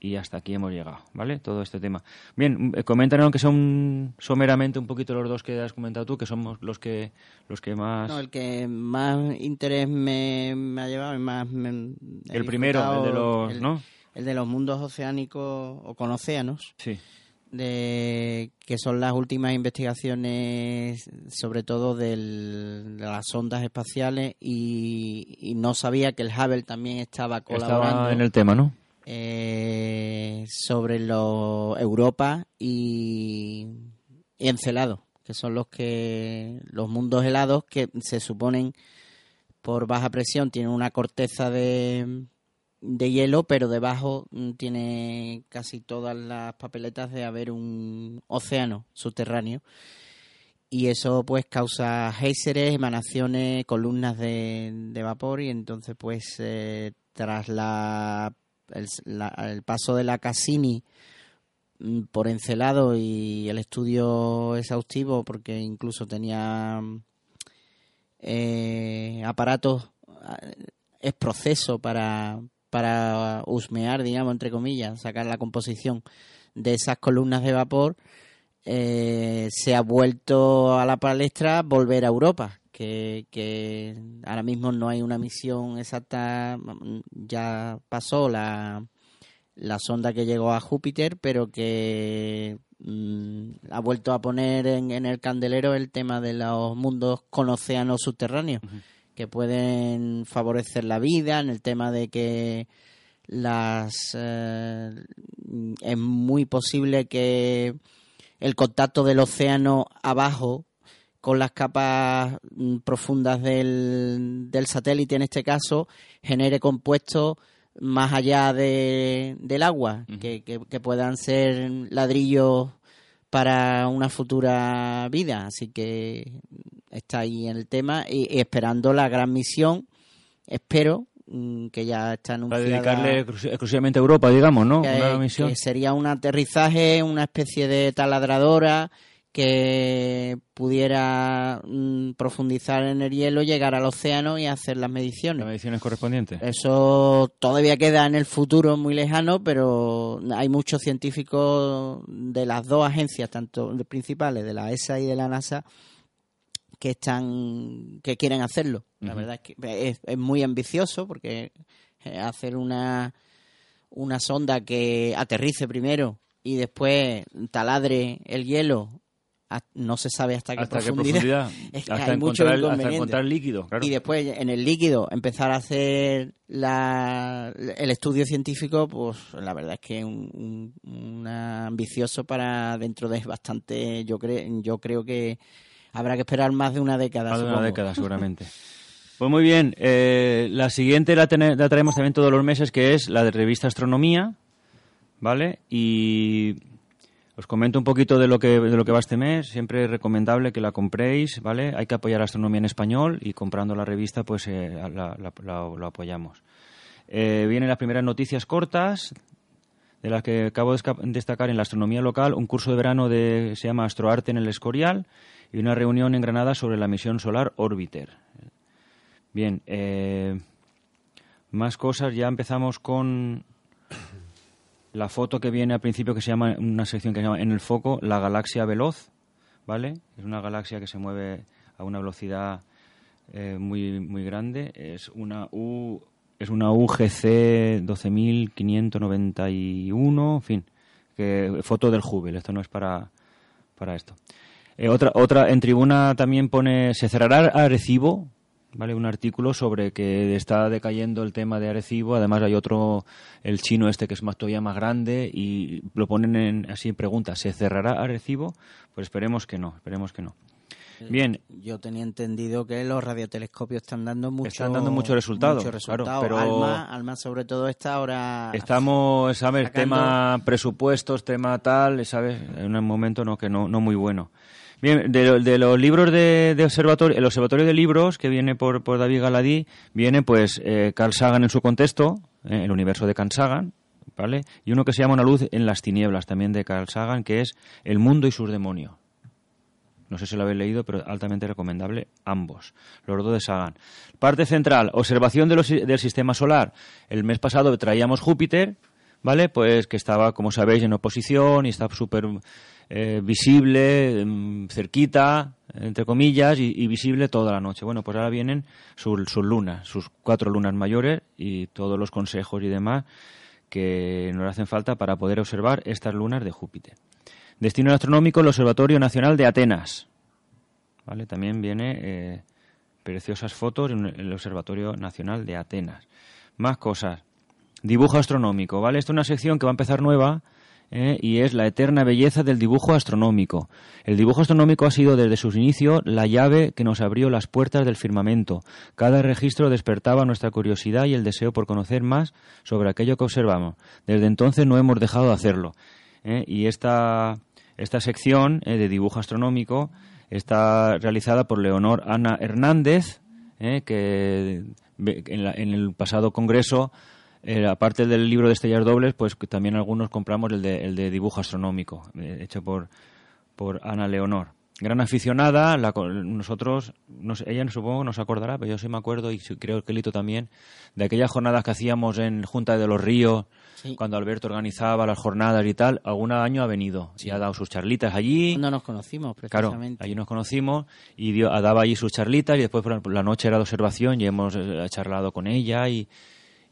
y hasta aquí hemos llegado, ¿vale? Todo este tema. Bien, eh, coméntanos aunque son someramente un poquito los dos que has comentado tú, que somos los que los que más... No, el que más interés me, ha llevado y más... el primero, el de los... ¿no? El de los mundos oceánicos o con océanos. Sí. De, que son las últimas investigaciones, sobre todo de las ondas espaciales, y, no sabía que el Hubble también estaba colaborando. Estaba en el tema, ¿no? Eh, sobre Europa y, y Encelado, que son los que los mundos helados que se suponen por baja presión tienen una corteza de, de hielo, pero debajo mm, tiene casi todas las papeletas de haber un océano subterráneo. Y eso pues causa géiseres, emanaciones, columnas de, de vapor y entonces pues eh, tras la el, paso de la Cassini mm, por Encelado y el estudio exhaustivo, porque incluso tenía eh, aparatos, eh, es proceso para, para husmear, digamos, entre comillas, sacar la composición de esas columnas de vapor, eh, se ha vuelto a la palestra volver a Europa, que, que, ahora mismo no hay una misión exacta, ya pasó la, la sonda que llegó a Júpiter, pero que mm, ha vuelto a poner en, el candelero el tema de los mundos con océanos subterráneos, que pueden favorecer la vida, en el tema de que las eh, es muy posible que el contacto del océano abajo con las capas mm, profundas del, del satélite, en este caso, genere compuestos más allá de, del agua, que, que, puedan ser ladrillos para una futura vida. Así que está ahí en el tema y, esperando la gran misión, espero mm, que ya está anunciada. Para dedicarle exclusivamente a Europa, digamos, ¿no? una misión. Que sería un aterrizaje, una especie de taladradora que pudiera mm, profundizar en el hielo, llegar al océano y hacer las mediciones. Las mediciones correspondientes. Eso todavía queda en el futuro muy lejano, pero hay muchos científicos de las dos agencias, tanto principales, de la ESA y de la NASA, que están que quieren hacerlo. La verdad es que es, muy ambicioso porque eh, hacer una una sonda que aterrice primero y después taladre el hielo no se sabe hasta qué profundidad, hasta, encontrar, el líquido. Y después en el líquido empezar a hacer la, el estudio científico, pues la verdad es que es un, ambicioso para dentro de bastante, yo, creo yo creo que habrá que esperar más de una década. Más de una década seguramente. Pues muy bien, eh, la siguiente la, la traemos también todos los meses, que es la de revista Astronomía, ¿vale? Y os comento un poquito de lo que de lo que va este mes. Siempre es recomendable que la compréis, ¿vale? Hay que apoyar la astronomía en español y comprando la revista, pues eh, lo apoyamos. Eh, vienen las primeras noticias cortas, de las que acabo de destacar en la astronomía local, un curso de verano de se llama Astroarte en el Escorial y una reunión en Granada sobre la misión solar Orbiter. Bien, eh, más cosas. Ya empezamos con la foto que viene al principio que se llama, una sección que se llama En el foco, la galaxia veloz, ¿vale? Es una galaxia que se mueve a una velocidad eh, muy, muy grande. Es una U, es una UGC 12591, en fin, que, foto del Hubble, esto no es para, para esto. Eh, otra, otra, en tribuna también pone, ¿se cerrará Arecibo? ¿Vale? Un artículo sobre que está decayendo el tema de Arecibo. Además hay otro, el chino este, que es más todavía más grande y lo ponen en, así en pregunta, ¿se cerrará Arecibo? Pues esperemos que no, esperemos que no. Eh, Bien. Yo tenía entendido que los radiotelescopios están dando mucho, están dando mucho resultado, pero Alma, Alma, sobre todo está ahora estamos, sabes, tema presupuestos, tema tal, sabes, en un momento no que no, no muy bueno. Bien, de, los libros de, observatorio, el observatorio de libros que viene por, por David Galadí, viene pues eh, Carl Sagan en su contexto, eh, el universo de Carl Sagan, ¿vale? Y uno que se llama Una luz en las tinieblas, también de Carl Sagan, que es El mundo y sus demonios. No sé si lo habéis leído, pero altamente recomendable ambos. Los dos de Sagan. Parte central, observación de los, del sistema solar. El mes pasado traíamos Júpiter, ¿vale? Pues que estaba, como sabéis, en oposición y está súper eh, visible, mm, cerquita, entre comillas, y, visible toda la noche. Bueno, pues ahora vienen sus, lunas, sus cuatro lunas mayores y todos los consejos y demás que nos hacen falta para poder observar estas lunas de Júpiter. Destino astronómico, el Observatorio Nacional de Atenas. ¿Vale? También viene eh, preciosas fotos en el Observatorio Nacional de Atenas. Más cosas. Dibujo astronómico, ¿vale? Esta es una sección que va a empezar nueva ¿eh? y es la eterna belleza del dibujo astronómico. El dibujo astronómico ha sido desde sus inicios la llave que nos abrió las puertas del firmamento. Cada registro despertaba nuestra curiosidad y el deseo por conocer más sobre aquello que observamos. Desde entonces no hemos dejado de hacerlo. ¿eh? Y esta, esta sección ¿eh? de dibujo astronómico está realizada por Leonor Ana Hernández, que en el pasado congreso eh, aparte del libro de estrellas dobles, pues también algunos compramos el de, el de dibujo astronómico, eh, hecho por, por Ana Leonor. Gran aficionada, nosotros, no sé, ella supongo nos acordará, pero yo sí me acuerdo y creo que Lito también, de aquellas jornadas que hacíamos en Junta de los Ríos, cuando Alberto organizaba las jornadas y tal, algún año ha venido y ha dado sus charlitas allí. Cuando nos conocimos, precisamente. Claro, allí nos conocimos y dio, daba allí sus charlitas y después por la noche era de observación y hemos eh, charlado con ella y,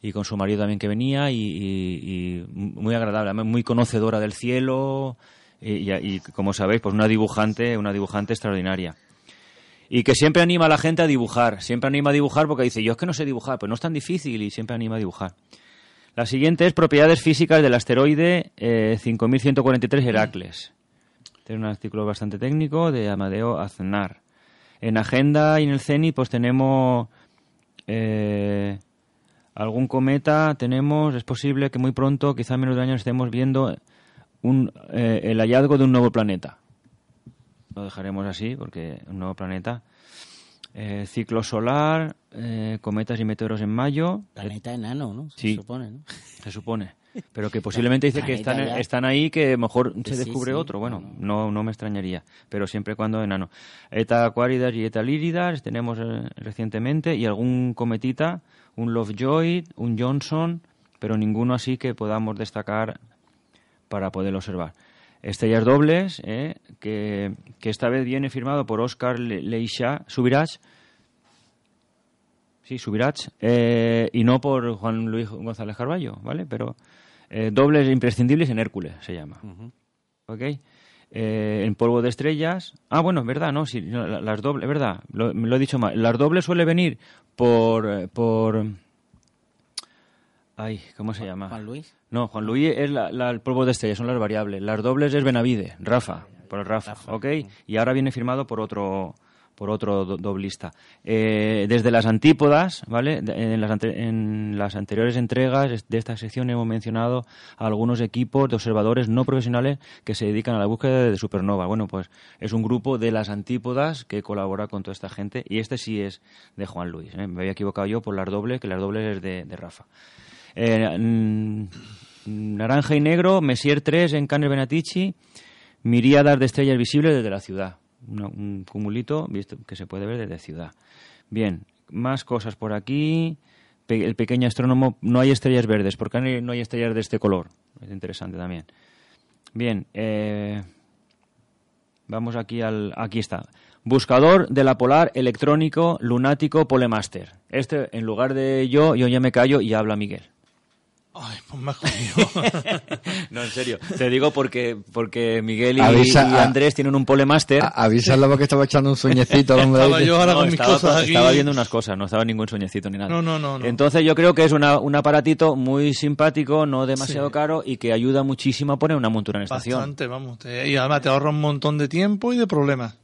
y con su marido también que venía y, muy agradable, muy conocedora del cielo y, como sabéis, pues una dibujante, una dibujante extraordinaria. Y que siempre anima a la gente a dibujar, siempre anima a dibujar porque dice, yo es que no sé dibujar, pues no es tan difícil y siempre anima a dibujar. La siguiente es propiedades físicas del asteroide 5143 eh, Heracles. Tiene un artículo bastante técnico de Amadeo Aznar. En agenda y en el CENI pues tenemos eh, algún cometa tenemos, es posible que muy pronto, quizá en menos de años, estemos viendo un, eh, el hallazgo de un nuevo planeta. Lo dejaremos así, porque un nuevo planeta. Eh, ciclo solar, eh, cometas y meteoros en mayo. Planeta enano, ¿no? Se supone, ¿no? Se supone. Pero que posiblemente dice que están, están ahí, que mejor se descubre otro. Bueno, no, no me extrañaría, pero siempre cuando enano. Eta Aquaridas y Eta Líridas tenemos recientemente y algún cometita un Lovejoy, un Johnson, pero ninguno así que podamos destacar para poder observar. Estrellas dobles, eh, que, esta vez viene firmado por Oscar Leisha Subirach, sí, Subirach, eh, y no por Juan Luis González Carballo, ¿vale? Pero eh, dobles imprescindibles en Hércules se llama. ¿Ok? En polvo de estrellas. Ah, bueno, es verdad, ¿no? Sí, las dobles, verdad, lo, lo, he dicho mal. Las dobles suele venir por, eh, por Ay, ¿cómo se llama? Juan Luis. No, Juan Luis es el polvo de estrella, son las variables. Las dobles es Benavide, Rafa, por el Rafa, ¿ok? Y ahora viene firmado por otro por otro doblista. Eh, desde las antípodas, ¿vale? En las, en las, anteriores entregas de esta sección hemos mencionado a algunos equipos de observadores no profesionales que se dedican a la búsqueda de supernova. Bueno, pues es un grupo de las antípodas que colabora con toda esta gente y este sí es de Juan Luis. ¿eh? Me había equivocado yo por las dobles, que las dobles es de, Rafa. Eh, naranja y negro, Messier 3 en Canes Benatici, miríadas de estrellas visibles desde la ciudad un cumulito visto que se puede ver desde ciudad. Bien, más cosas por aquí. el pequeño astrónomo, no hay estrellas verdes. ¿Por qué no hay estrellas de este color? Es interesante también. Bien, eh, vamos aquí al. Aquí está. Buscador de la polar electrónico lunático Polemaster. Este, en lugar de yo, yo ya me callo y habla Miguel. Ay, pues me jodido. no, en serio. Te digo porque, porque Miguel y, Andrés tienen un polemaster. Avísalo porque estaba echando un sueñecito. estaba yo ahora con mis cosas Estaba viendo unas cosas, no estaba ningún sueñecito ni nada. No, no, no. Entonces yo creo que es una, un aparatito muy simpático, no demasiado caro y que ayuda muchísimo a poner una montura en estación. Bastante, vamos. y además te ahorra un montón de tiempo y de problemas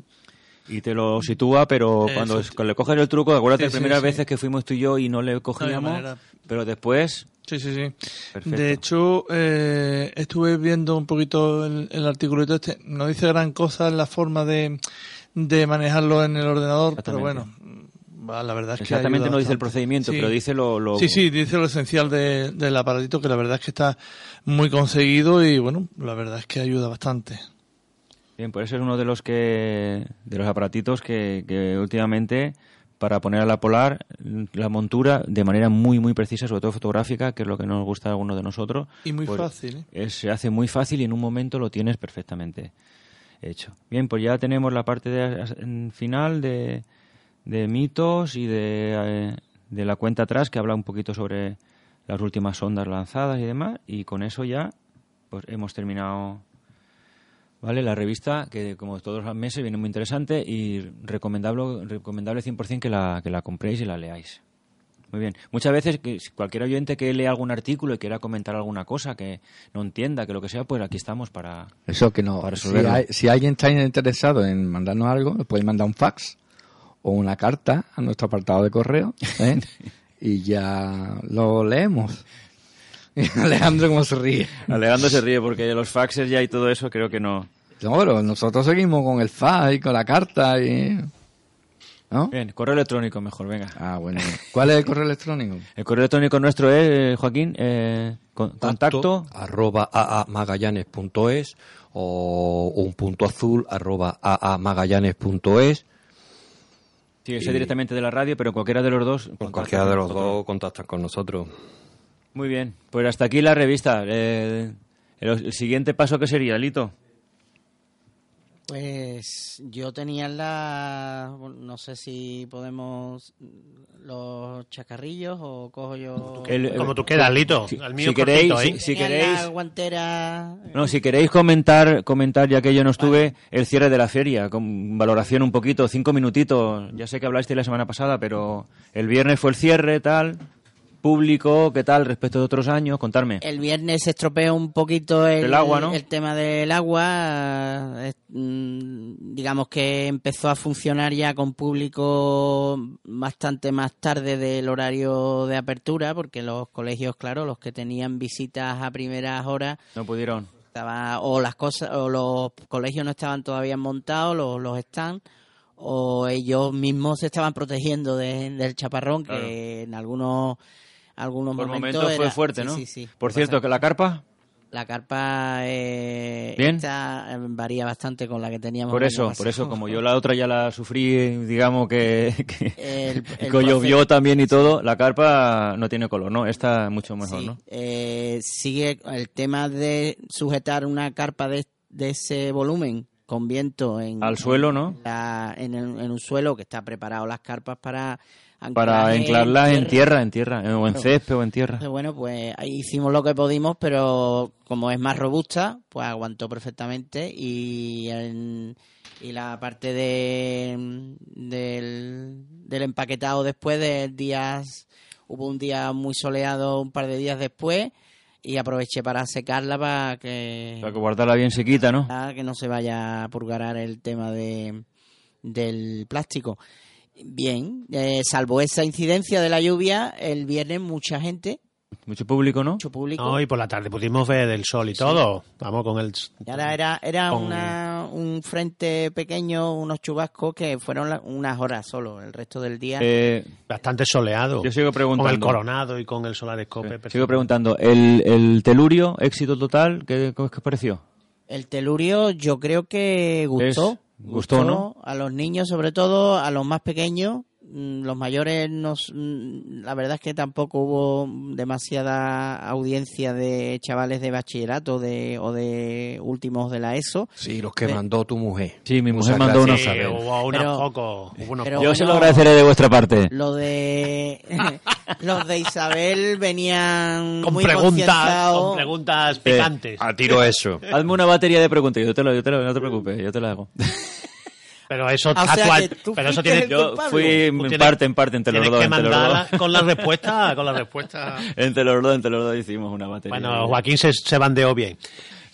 y te lo sitúa, pero cuando, le coges el truco, acuérdate las primeras veces que fuimos tú y yo y no le cogíamos, pero después Sí, sí, sí. De hecho, eh, estuve viendo un poquito el, el artículo este. No dice gran cosa en la forma de, de manejarlo en el ordenador, pero bueno, la verdad es que Exactamente no dice el procedimiento, pero dice lo, Sí, sí, dice lo esencial del aparatito, que la verdad es que está muy conseguido y bueno, la verdad es que ayuda bastante. Bien, pues ese es uno de los que de los aparatitos que, que últimamente para poner a la polar la montura de manera muy muy precisa, sobre todo fotográfica, que es lo que nos gusta a algunos de nosotros. Y muy pues, fácil. ¿eh? se hace muy fácil y en un momento lo tienes perfectamente hecho. Bien, pues ya tenemos la parte de, final de, de mitos y de, eh, de la cuenta atrás que habla un poquito sobre las últimas ondas lanzadas y demás. Y con eso ya pues hemos terminado ¿vale? La revista, que como todos los meses viene muy interesante y recomendable, recomendable 100% que la, que la compréis y la leáis. Muy bien. Muchas veces, que cualquier oyente que lea algún artículo y quiera comentar alguna cosa que no entienda, que lo que sea, pues aquí estamos para. Eso que no. si, alguien está interesado en mandarnos algo, puede mandar un fax o una carta a nuestro apartado de correo ¿eh? y ya lo leemos. Alejandro cómo se ríe. Alejandro se ríe porque los faxes ya y todo eso creo que no. No, nosotros seguimos con el fax y con la carta y... Bien, correo electrónico mejor, venga. Ah, bueno. ¿Cuál es el correo electrónico? El correo electrónico nuestro es, eh, Joaquín, eh, contacto, arroba aamagallanes.es o un punto azul arroba aamagallanes.es. Sí, ese directamente de la radio, pero cualquiera de los dos. Por cualquiera de los dos contactan con nosotros. Muy bien, pues hasta aquí la revista. Eh, el, siguiente paso, ¿qué sería, Lito? Pues yo tenía la. No sé si podemos. Los chacarrillos o cojo yo. como tú quieras, Lito. Si, mío queréis. ¿eh? Si, queréis. La guantera... No, si queréis comentar, comentar, ya que yo no estuve, el cierre de la feria, con valoración un poquito, cinco minutitos. Ya sé que hablaste la semana pasada, pero el viernes fue el cierre, tal público, ¿qué tal respecto de otros años? Contarme. El viernes se estropeó un poquito el, agua, el tema del agua. Mm, digamos que empezó a funcionar ya con público bastante más tarde del horario de apertura, porque los colegios, claro, los que tenían visitas a primeras horas... No pudieron. Estaba, o las cosas, o los colegios no estaban todavía montados, los, los están o ellos mismos se estaban protegiendo del chaparrón, que en algunos algunos Por momentos, fue fuerte, ¿no? Por cierto, que la carpa... La carpa eh, ¿Bien? Esta, varía bastante con la que teníamos. Por eso, por eso, como yo la otra ya la sufrí, digamos que, que, llovió también y todo, la carpa no tiene color, ¿no? Esta mucho mejor, ¿no? Eh, sigue el tema de sujetar una carpa de, de ese volumen con viento en... Al suelo, ¿no? en, en, un suelo que está preparado las carpas para para anclarlas en tierra, en tierra, o en césped o en tierra. Bueno, pues ahí hicimos lo que pudimos, pero como es más robusta, pues aguantó perfectamente y, y la parte de, del, del empaquetado después de días, hubo un día muy soleado un par de días después y aproveché para secarla para que... Para que guardarla bien sequita, ¿no? Para que no se vaya a purgarar el tema de, del plástico. Bien, eh, salvo esa incidencia de la lluvia, el viernes mucha gente. Mucho público, ¿no? Mucho público. No, y por la tarde pudimos ver el sol y todo. Vamos con el... Era, era, era una, un frente pequeño, unos chubascos que fueron unas horas solo, el resto del día. Eh, Bastante soleado. Yo sigo preguntando. Con el coronado y con el solarescope. Sigo preguntando, ¿el, el telurio, éxito total, qué, qué os pareció? El telurio yo creo que gustó. Gustó, ¿no? A los niños, sobre todo, a los más pequeños. Mm, los mayores, nos, mm, la verdad es que tampoco hubo demasiada audiencia de chavales de bachillerato de, o de últimos de la ESO. Sí, los que mandó tu mujer. Sí, mi mujer mandó unos, sí, hubo unos pocos. Yo se lo agradeceré de vuestra parte. Lo de los de Isabel venían con muy preguntas, con preguntas picantes. a tiro eso. Hazme una batería de preguntas, yo te lo, yo te lo, no te preocupes, yo te lo hago. Pero eso, actual, pero eso tiene, yo fui en parte, en parte entre los dos. que mandarla con la respuesta, con la respuesta. entre los dos, entre los dos hicimos una batería. Bueno, Joaquín se, se bandeó bien.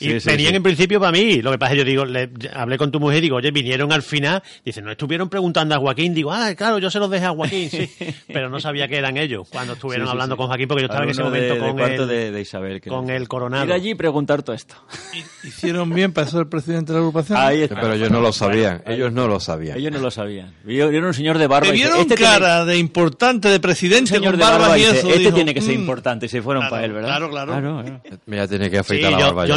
Y venían en principio para mí. Lo que pasa es que yo digo, le, hablé con tu mujer y digo, oye, vinieron al final. Dice, no estuvieron preguntando a Joaquín. Digo, ah, claro, yo se los dejé a Joaquín, sí. Pero no sabía que eran ellos cuando estuvieron hablando con Joaquín, porque yo estaba en ese momento con, el, de, Isabel, con el coronado. Ir allí y preguntar todo esto. Hicieron bien para ser el presidente de la agrupación. Ahí está. Pero ellos no lo sabían. Ellos no lo sabían. Ellos no lo sabían. Vieron un señor de barba. Te vieron este cara de importante, de presidente, señor con barba, y eso. Este tiene que ser mm". importante. Y se fueron para él, ¿verdad? Claro, claro. claro, Mira, tiene que afeitar la barba. Yo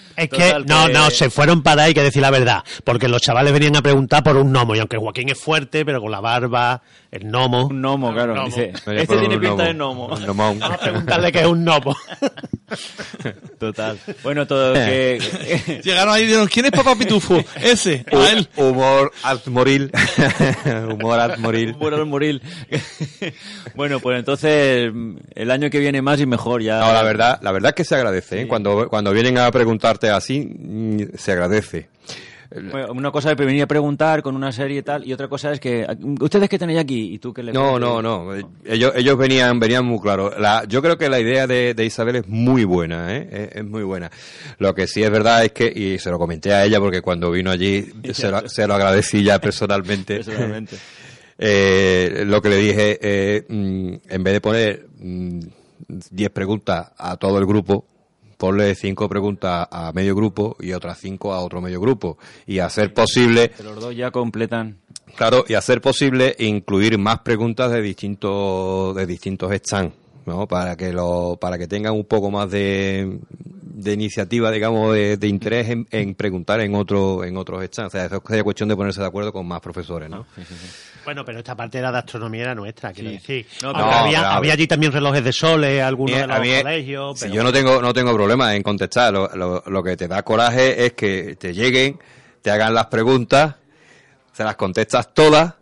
es que, no, no, se fueron para ahí, hay que decir la verdad. Porque los chavales venían a preguntar por un gnomo. Y aunque Joaquín es fuerte, pero con la barba, el gnomo. Un gnomo, claro. Dice, este tiene pinta de gnomo. Vamos a preguntarle qué es un gnomo. Total. Bueno, todo que... Llegaron ahí y dijeron, ¿quién es Papá Pitufo? Ese, a él. Humor altmoril. Humor altmoril. Humor altmoril. bueno, pues entonces el año que viene más y mejor ya. No, la verdad, la verdad es que se agradece. ¿eh? Cuando, cuando vienen a preguntarte así, se agradece. una cosa es venir a preguntar con una serie y tal, y otra cosa es que, ¿ustedes qué tenéis aquí? ¿Y tú qué le No, no, no. Ellos, ellos venían, venían muy claros. yo creo que la idea de, Isabel es muy buena, ¿eh? Es, muy buena. Lo que sí es verdad es que, y se lo comenté a ella porque cuando vino allí se lo, se lo agradecí ya personalmente. personalmente. Eh, lo que le dije, eh, mm, en vez de poner 10 mm, preguntas a todo el grupo, ponle cinco preguntas a medio grupo y otras cinco a otro medio grupo. Y hacer posible. los dos ya completan. Claro, y hacer posible incluir más preguntas de distintos, de distintos stands, ¿no? Para que lo, para que tengan un poco más de, de iniciativa, digamos, de, interés en, preguntar en otro, en otros stands. O sea, eso es cuestión de ponerse de acuerdo con más profesores, ¿no? Bueno, pero esta parte era de astronomía era nuestra, quiero decir. había, allí también relojes de soles, algunos de los colegios. Si yo no tengo, no tengo problema en contestar. Lo, lo, que te da coraje es que te lleguen, te hagan las preguntas, se las contestas todas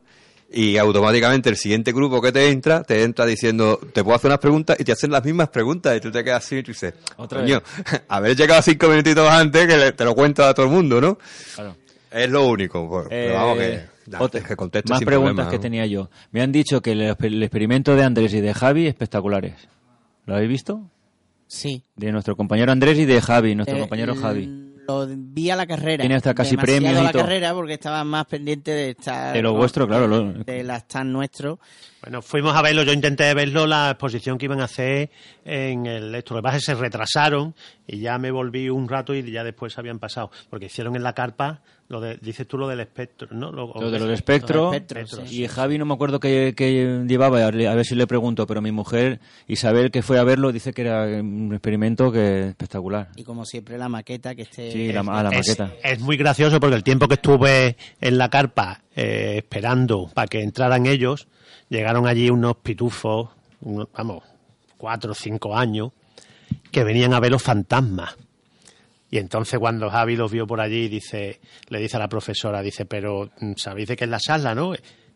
y automáticamente el siguiente grupo que te entra, te entra diciendo, te puedo hacer unas preguntas y te hacen las mismas preguntas y tú te quedas así y dices, ¿Otra coño, haber llegado cinco minutitos antes que te lo cuento a todo el mundo, ¿no? Claro. Es lo único, pues, pero vamos que... Eh, más preguntas que tenía yo. Me han dicho que el, experimento de Andrés y de Javi espectaculares. ¿Lo habéis visto? Sí. De nuestro compañero Andrés y de Javi, nuestro eh, compañero Javi. Lo vi a la carrera. Tiene hasta casi premios. a la carrera porque estaba más pendiente de estar. De lo vuestro, claro. De la stand nuestro. Bueno, fuimos a verlo, yo intenté verlo, la exposición que iban a hacer en el esto. Lo que se retrasaron y ya me volví un rato y ya después habían pasado. Porque hicieron en la carpa lo de, dices tú lo del espectro, ¿no? Lo, de los espectros. y Javi no me acuerdo qué, llevaba, a ver si le pregunto, pero mi mujer Isabel que fue a verlo dice que era un experimento que espectacular. Y como siempre la maqueta que esté... Sí, la, ah, maqueta. Es muy gracioso porque el tiempo que estuve en la carpa eh, esperando para que entraran ellos, llegaron allí unos pitufos, vamos, cuatro o cinco años, que venían a ver los fantasmas y entonces cuando Javi los vio por allí, dice, le dice a la profesora, dice, pero mm, sabéis de qué es la sala, ¿no?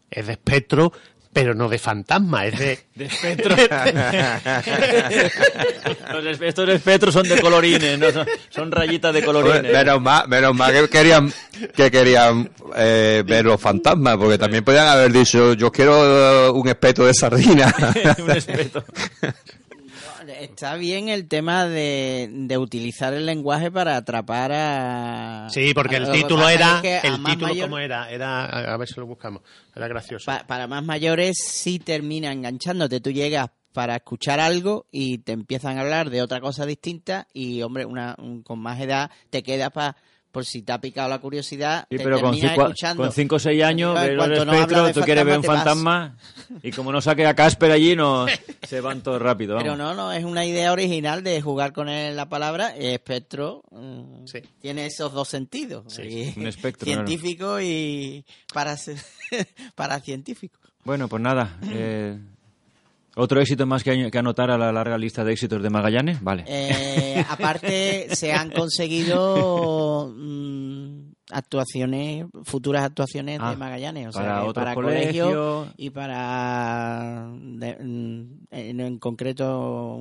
Es de espectro, pero no de fantasma, es de... de espectro. estos espectros son de colorines, ¿no? son, rayitas de colorines. Menos mal, menos mal que querían, que querían eh, ver los fantasmas, porque también podían haber dicho, yo quiero un espectro de sardina. un espectro está bien el tema de, de, utilizar el lenguaje para atrapar a. Sí, porque el título era. el título, ¿cómo era? Era. A ver si lo buscamos. Era gracioso. para más mayores, sí termina enganchándote. Tú llegas para escuchar algo y te empiezan a hablar de otra cosa distinta y, hombre, una, con más edad te quedas para por si te ha picado la curiosidad. Sí, pero con cinco, o seis años, ves los espectros, tú quieres ver un fantasma y como no saque a Casper allí, no se van todos rápido. Pero no, no, es una idea original de jugar con la palabra espectro. Mm, tiene esos dos sentidos. un espectro. Científico y para, para científico. Bueno, pues nada. Eh, ¿Otro éxito más que, anotar a la larga lista de éxitos de Magallanes? Vale. Eh, aparte, se han conseguido mm, actuaciones, futuras actuaciones de ah, Magallanes. O para sea, para colegios y para. Mm, en, concreto,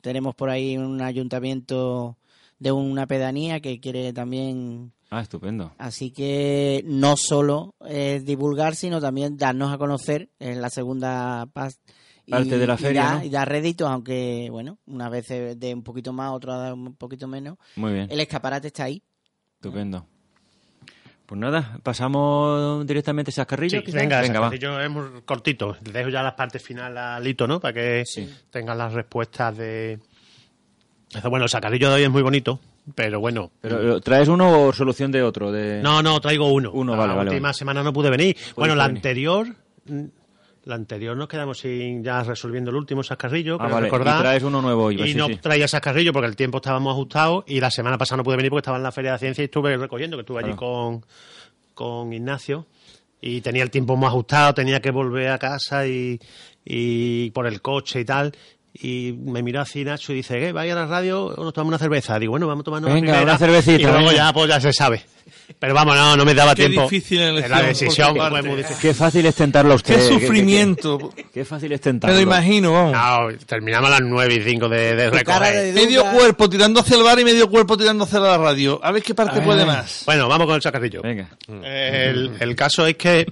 tenemos por ahí un ayuntamiento de una pedanía que quiere también. Ah, estupendo. Así que no solo es divulgar, sino también darnos a conocer en la segunda parte parte de la feria. Y da, réditos, aunque, bueno, una vez de un poquito más, otra un poquito menos. Muy bien. El escaparate está ahí. Estupendo. Pues nada, pasamos directamente a Chascarrillo. Sí, venga, venga va. es muy cortito. Le dejo ya las partes finales a Lito, ¿no? Para que tengan las respuestas de. Bueno, el sacarrillo de hoy es muy bonito, pero bueno. Pero, ¿Traes uno o solución de otro? De... No, no, traigo uno. Uno, vale, la última semana no pude venir. bueno, la anterior la anterior nos quedamos sin ya resolviendo el último Sascarrillo, ah, vale. recordar. Y traes uno nuevo. y no traía Sascarrillo porque el tiempo estábamos ajustados y la semana pasada no pude venir porque estaba en la Feria de Ciencia y estuve recogiendo, que estuve allí con, con Ignacio y tenía el tiempo más ajustado, tenía que volver a casa y, y por el coche y tal y me miró así Nacho y dice, ¿qué? ¿Vaya a la radio o nos tomamos una cerveza? Digo, bueno, vamos a tomarnos venga, una, cervecita. Y luego ya, pues ya se sabe. Pero vamos, no, no me daba Qué tiempo. difícil elección la decisión fue muy difícil. Qué fácil es tentarlo a usted. Qué qué- qué- sufrimiento. Qué, qué fácil es Me tentarlo. lo imagino, vamos. No, terminamos a las 9 y 5 de, de de Medio cuerpo tirando hacia el bar y medio cuerpo tirando hacia la radio. A ver qué parte puede más. Bueno, vamos con el chacarrillo. Venga. El, el caso es que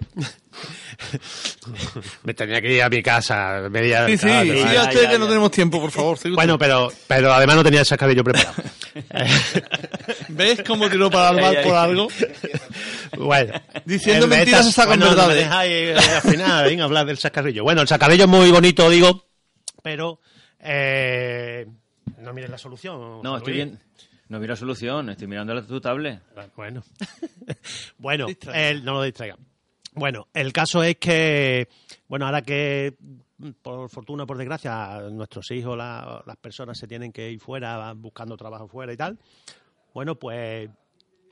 me tenía que ir a mi casa media Sí, sí, Ah, sí, vale, a vale. usted que no tenemos tiempo, por favor. Bueno, pero, pero además no tenía el chacarrillo preparado. ¿Ves cómo tiró para el bar por algo? bueno. Diciendo mentiras sacan bueno, verdades. eh, al final, venga, hablar del chacarrillo. Bueno, el chacarrillo es muy bonito, digo, pero eh, no mires la solución. No, estoy bien. No miro solución, estoy mirando tu tablet. Bueno, bueno, el- no lo distraiga. Bueno, el caso es que, bueno, ahora que por fortuna, por desgracia, nuestros hijos, la- las personas se tienen que ir fuera, buscando trabajo fuera y tal. Bueno, pues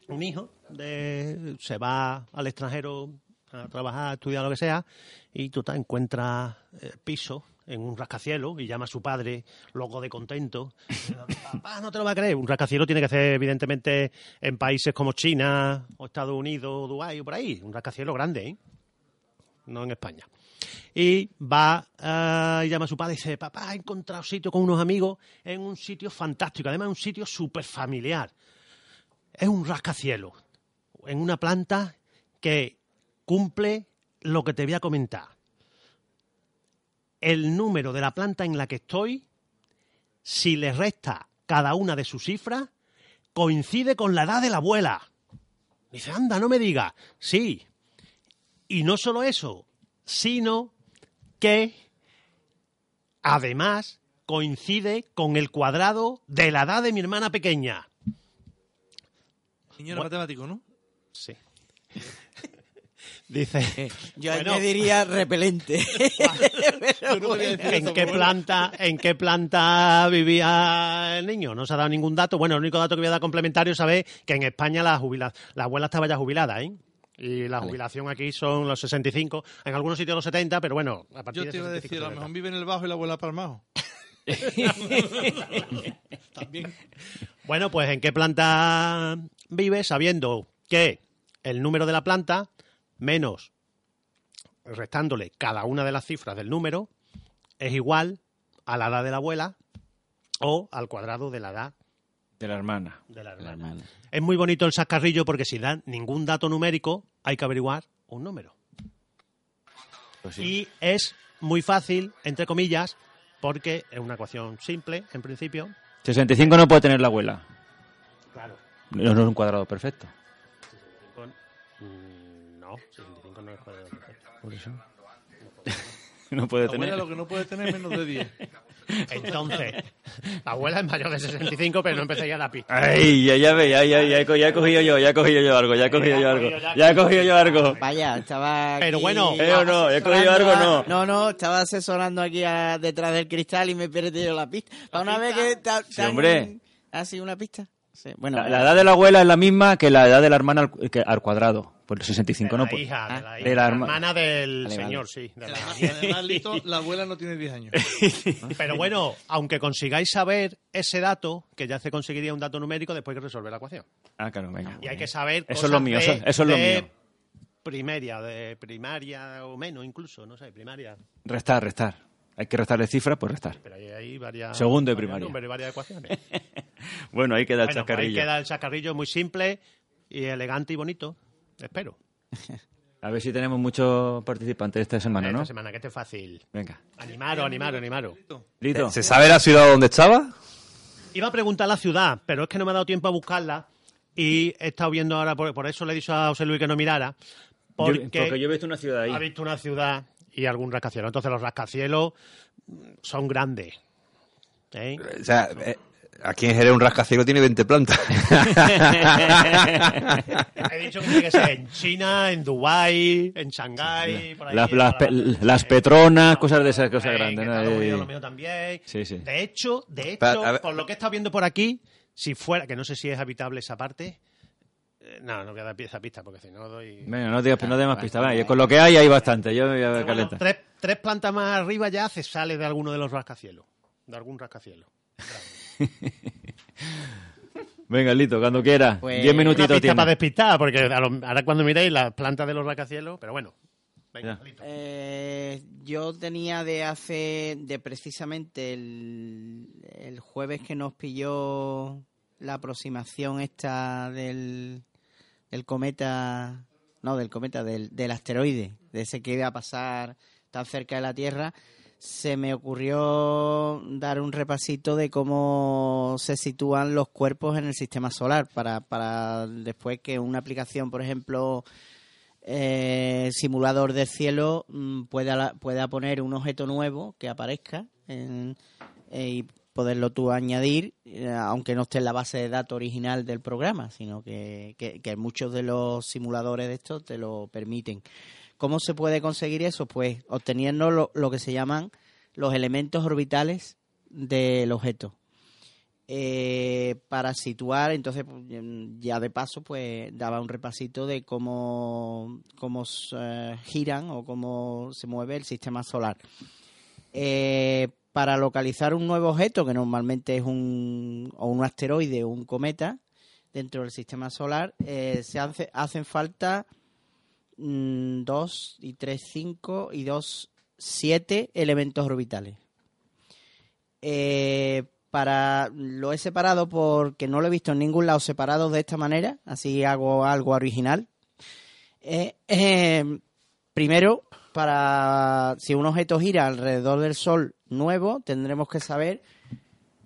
un hijo de, se va al extranjero a trabajar, a estudiar lo que sea, y tú te encuentras eh, piso en un rascacielos y llama a su padre, loco de contento. Papá, no te lo va a creer. Un rascacielos tiene que hacer, evidentemente, en países como China, o Estados Unidos, o Dubái, o por ahí. Un rascacielos grande, ¿eh? No en España. Y va eh, y llama a su padre y dice, papá, he encontrado sitio con unos amigos en un sitio fantástico, además un sitio súper familiar. Es un rascacielos, en una planta que cumple lo que te voy a comentar. El número de la planta en la que estoy, si le resta cada una de sus cifras, coincide con la edad de la abuela. Dice, anda, no me diga. Sí. Y no solo eso, sino que además coincide con el cuadrado de la edad de mi hermana pequeña. Niño era matemático, ¿no? Sí. Dice, Yo Bueno. añadiría repelente. Pero bueno. ¿en qué planta, en qué planta vivía el niño? No se ha dado ningún dato. Bueno, el único dato que voy a dar complementario es saber que en España la, jubila- la abuela estaba ya jubilada, ¿eh? Y la jubilación aquí son los 65, en algunos sitios los 70, pero bueno, a partir Yo de te iba a 65 decir, a lo mejor vive en el bajo y la abuela palmado. También. Bueno, pues ¿en qué planta vive? Sabiendo que el número de la planta menos restándole cada una de las cifras del número es igual a la edad de la abuela o al cuadrado de la edad De la hermana. de la hermana. Es muy bonito el sacarrillo porque si dan ningún dato numérico hay que averiguar un número. Pues sí. Y es muy fácil, entre comillas, porque es una ecuación simple, en principio. 65 no puede tener la abuela. Claro. No, no es un cuadrado perfecto. Con- mm, No, 65 no es cuadrado perfecto. Por eso. No puede La abuela tener. lo que no puede tener es menos de 10. Entonces, la abuela es mayor de 65, pero no empecé ya la pista. Ay, ya, ya ve, ya, ya, ya, ya he cogido yo, ya he cogido yo algo, ya he cogido yo algo. Ya he cogido yo algo. Vaya, estaba. Pero bueno, ¿eh o no? ¿He cogido algo o a- no? No, no, estaba asesorando aquí a- detrás del cristal y me he perdido la pista. Para una vez que. ta- Sí, tan- hombre. ¿Ha sido una pista? Sí. Bueno, La, la edad de la abuela es la misma que la edad de la hermana al, que- al cuadrado. Por el 65 no la puede. hija, de Ah, la, de hija, la la herma- hermana del Vale, vale. señor, sí. de la- Además, Lito, la abuela no tiene 10 años. Pero bueno, aunque consigáis saber ese dato, que ya se conseguiría un dato numérico después hay que resolver la ecuación. Ah, claro, venga. Y hay que saber Eso es lo mío, de- eso- eso es lo de mío. Primaria, de primaria o menos incluso, no sé, primaria. Restar, restar. Hay que restarle cifras, pues restar. Pero hay, hay varias... Segundo de primaria. números y varias ecuaciones. Bueno, ahí queda el bueno, pues ahí queda el chacarrillo muy simple y elegante y bonito. Espero. A ver si tenemos muchos participantes esta semana, Esta ¿no? semana, que esté fácil. Venga. Animaros, animaros, animaros. Lito. ¿Se sabe la ciudad donde estaba? Iba a preguntar la ciudad, pero es que no me ha dado tiempo a buscarla y he estado viendo ahora, por, por eso le he dicho a José Luis que no mirara, porque, Yo- porque yo he visto una ciudad ahí. ha visto una ciudad y algún rascacielos. Entonces los rascacielos son grandes. ¿eh? O sea, eh, aquí en Jerez un rascacielos tiene 20 plantas. He dicho que tiene que ser en China, en Dubái, en Shanghái, por ahí. Las, la- petronas, cosas de esas cosas Eh, grandes. ¿no? Unidos, lo mío también. Sí, sí. De hecho, de hecho, Pero, por lo que he estado viendo por aquí, si fuera, que no sé si es habitable esa parte, no, no voy a dar esa pista porque si no doy... Venga, no digas no dé más pistas. Con lo que hay, hay bastante. Yo voy a bueno, tres, tres plantas más arriba ya se sale de alguno de los rascacielos. De algún rascacielos. Venga, Lito, cuando quiera. Pues, Diez minutitos tiene. para despistar, porque ahora cuando miréis las plantas de los rascacielos, pero bueno. Venga, eh, yo tenía de hace, de precisamente el, el jueves que nos pilló la aproximación esta del, del cometa, no, del cometa, del, del asteroide, de ese que iba a pasar tan cerca de la Tierra, se me ocurrió dar un repasito de cómo se sitúan los cuerpos en el sistema solar para, para después que una aplicación, por ejemplo, eh, simulador del cielo mm, pueda, pueda poner un objeto nuevo que aparezca eh, y poderlo tú añadir, eh, aunque no esté en la base de datos original del programa, sino que, que muchos de los simuladores de estos te lo permiten. ¿Cómo se puede conseguir eso? Pues obteniendo lo, que se llaman los elementos orbitales del objeto. Eh, para situar, entonces pues, ya de paso, pues daba un repasito de cómo, cómo eh, giran o cómo se mueve el sistema solar. Para localizar un nuevo objeto, que normalmente es un, o un asteroide o un cometa dentro del sistema solar, se hace, hacen falta 2 mm, y 3, 5 y 2, 7 elementos orbitales. Eh, para lo he separado porque no lo he visto en ningún lado separado de esta manera, así hago algo original. Eh, eh, primero, para si un objeto gira alrededor del Sol nuevo, tendremos que saber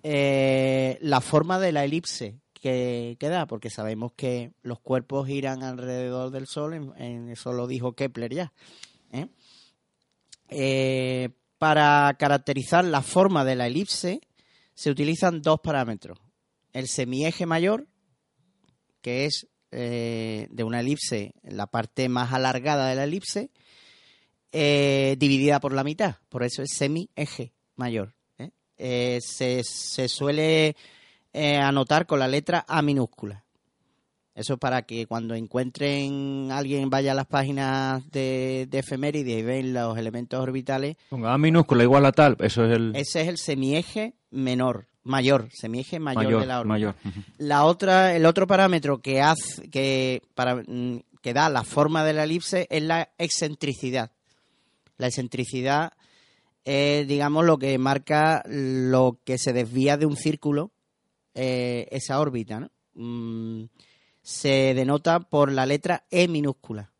la forma de la elipse que, da, porque sabemos que los cuerpos giran alrededor del Sol, eso lo dijo Kepler ya. ¿eh? Eh, para caracterizar la forma de la elipse se utilizan dos parámetros. El semieje mayor, que es eh, de una elipse, la parte más alargada de la elipse, dividida por la mitad. Por eso es semieje mayor. se, se suele eh, anotar con la letra A minúscula. Eso para que cuando encuentren alguien vaya a las páginas de, de efemérides y ven los elementos orbitales. Ponga A minúscula igual a tal, eso es el. Ese es el semieje menor, mayor, semieje mayor, de la órbita. La otra, el otro parámetro que hace, que para que da la forma de la elipse es la excentricidad. La excentricidad es, digamos, lo que marca lo que se desvía de un círculo eh, esa órbita, ¿no? Mm, se denota por la letra E minúscula.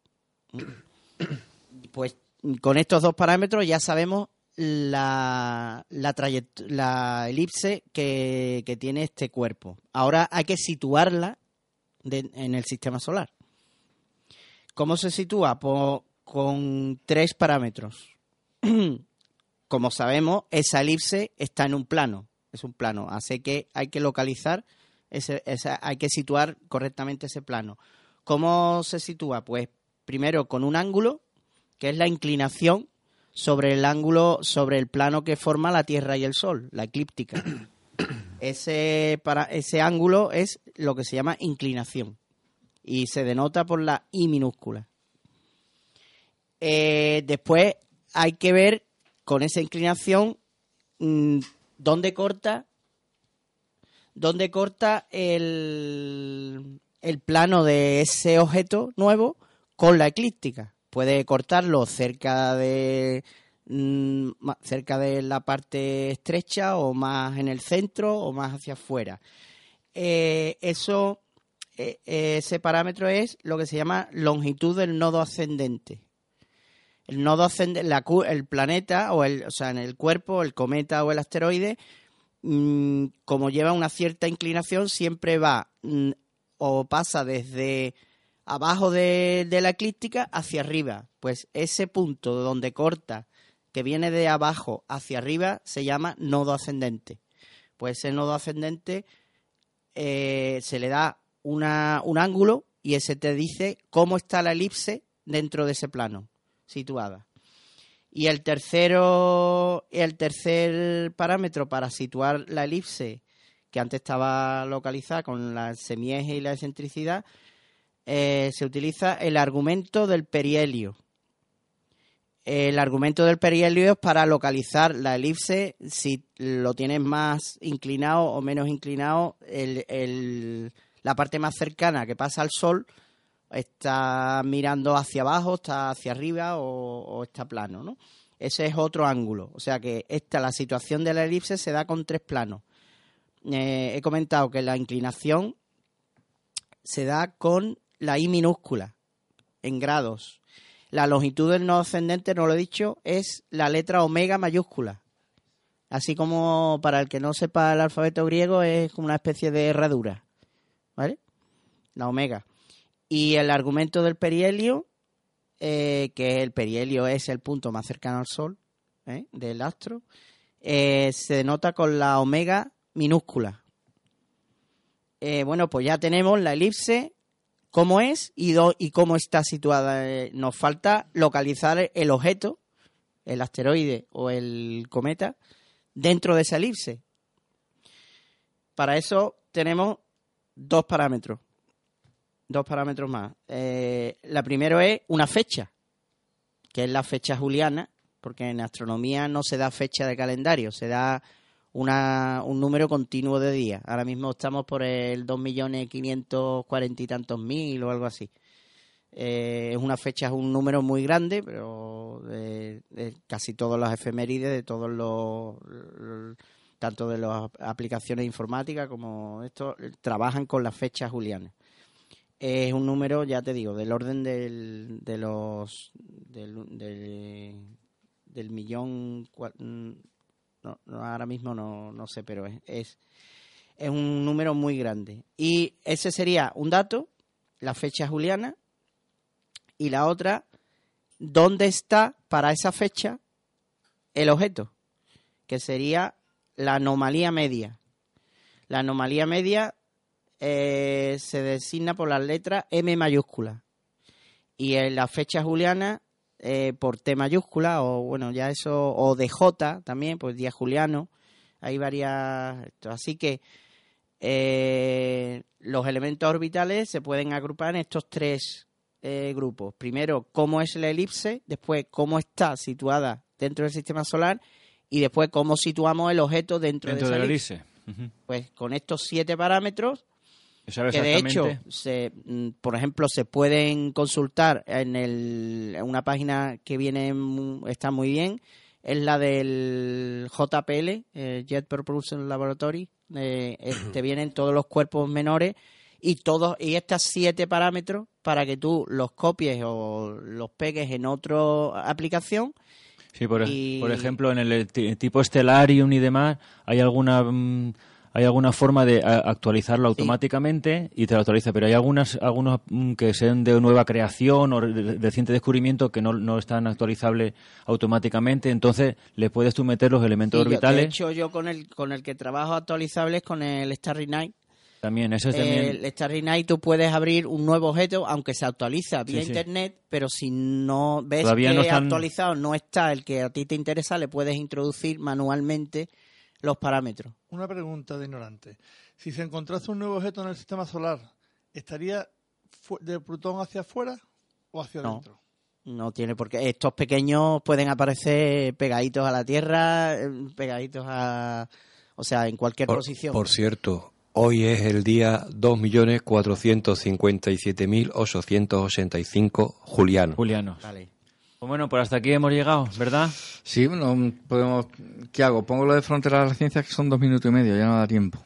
Pues con estos dos parámetros ya sabemos la, la, la elipse que, tiene este cuerpo. Ahora hay que situarla en el sistema solar. ¿Cómo se sitúa? Pues con tres parámetros. Como sabemos, esa elipse está en un plano es un plano. Así que hay que localizar, ese, hay que situar correctamente ese plano. ¿Cómo se sitúa? Pues primero con un ángulo, que es la inclinación sobre el ángulo, sobre el plano que forma la Tierra y el Sol, la eclíptica. Ese, para, ese ángulo es lo que se llama inclinación y se denota por la I minúscula. Eh, después hay que ver con esa inclinación mm, ¿Dónde corta? ¿Dónde corta el, el plano de ese objeto nuevo con la eclíptica? Puede cortarlo cerca de mm, cerca de la parte estrecha o más en el centro o más hacia afuera. Eh, eso, eh, ese parámetro es lo que se llama longitud del nodo ascendente el nodo ascendente, el planeta, o, el, o sea, en el cuerpo, el cometa o el asteroide, mm, como lleva una cierta inclinación, siempre va mm, o pasa desde abajo de, la eclíptica hacia arriba. Pues ese punto donde corta, que viene de abajo hacia arriba, se llama nodo ascendente. Pues ese nodo ascendente eh, se le da una, un ángulo y ese te dice cómo está la elipse dentro de ese plano situada. Y el tercero, el tercer parámetro para situar la elipse, que antes estaba localizada con la semieje y la excentricidad, eh, se utiliza el argumento del perihelio. El argumento del perihelio es para localizar la elipse si lo tienes más inclinado o menos inclinado. El, la parte más cercana que pasa al Sol está mirando hacia abajo, está hacia arriba o, está plano, ¿no? Ese es otro ángulo. O sea que esta, la situación de la elipse se da con tres planos. Eh, he comentado que la inclinación se da con la I minúscula, en grados. La longitud del nodo ascendente, no lo he dicho, es la letra omega mayúscula. Así como para el que no sepa el alfabeto griego es como una especie de herradura. ¿Vale? La omega. Y el argumento del perihelio, eh, que el perihelio es el punto más cercano al Sol ¿eh? del astro, eh, se denota con la omega minúscula. bueno, pues ya tenemos la elipse cómo es y, y cómo está situada. Nos falta localizar el objeto, el asteroide o el cometa, dentro de esa elipse. Para eso tenemos dos parámetros. Dos parámetros más. Eh, la primera es una fecha, que es la fecha juliana, porque en astronomía no se da fecha de calendario, se da una, un número continuo de días. Ahora mismo estamos por el 2.540 y tantos mil o algo así. Eh, es una fecha, es un número muy grande, pero de, casi todas las efemérides, de todos los, tanto de las aplicaciones informáticas como esto, trabajan con las fechas julianas. Es un número, ya te digo, del orden del, de los del, del millón no, ahora mismo no, no sé, pero es, es, un número muy grande. Y ese sería un dato, la fecha juliana, y la otra, dónde está para esa fecha el objeto, que sería la anomalía media. La anomalía media eh, se designa por la letra M mayúscula. Y en la fecha juliana eh, por T mayúscula o bueno, ya eso, o de J también, pues día juliano. Hay varias. Así que eh, los elementos orbitales se pueden agrupar en estos tres eh, grupos. Primero, cómo es la elipse, después, cómo está situada dentro del sistema solar y después, cómo situamos el objeto dentro, de, esa elipse. Pues con estos siete parámetros que de hecho, se, mm, por ejemplo, se pueden consultar en, el, una página que viene está muy bien, es la del JPL, eh, Jet Propulsion Laboratory. Eh, te vienen todos los cuerpos menores y todos y estos siete parámetros para que tú los copies o los pegues en otra aplicación. Sí, por, por ejemplo, en el tipo Stellarium y demás, hay alguna mm, hay alguna forma de actualizarlo automáticamente y te lo actualiza, pero hay algunas algunos mm, que sean de nueva creación o de reciente descubrimiento que no, no están actualizables automáticamente, entonces le puedes tú meter los elementos orbitales. de hecho, yo con el, con el que trabajo actualizable es con el Starry Night. También, eso es también. El Starry Night tú puedes abrir un nuevo objeto, aunque se actualiza vía internet, pero si no ves que no actualizado no está el que a ti te interesa, le puedes introducir manualmente los parámetros. Una pregunta de ignorante. Si se encontrase un nuevo objeto en el sistema solar, ¿estaría de Plutón hacia afuera o hacia adentro? No tiene por qué. Estos pequeños pueden aparecer pegaditos a la Tierra, eh, pegaditos a. O sea, en cualquier posición. Por cierto, hoy es el día 2.457.885 juliano. Juliano. Vale. Pues bueno, pues hasta aquí hemos llegado, ¿verdad? Sí, bueno, podemos... ¿Qué hago? Pongo lo de Frontera de las Ciencias que son dos minutos y medio, ya no da tiempo.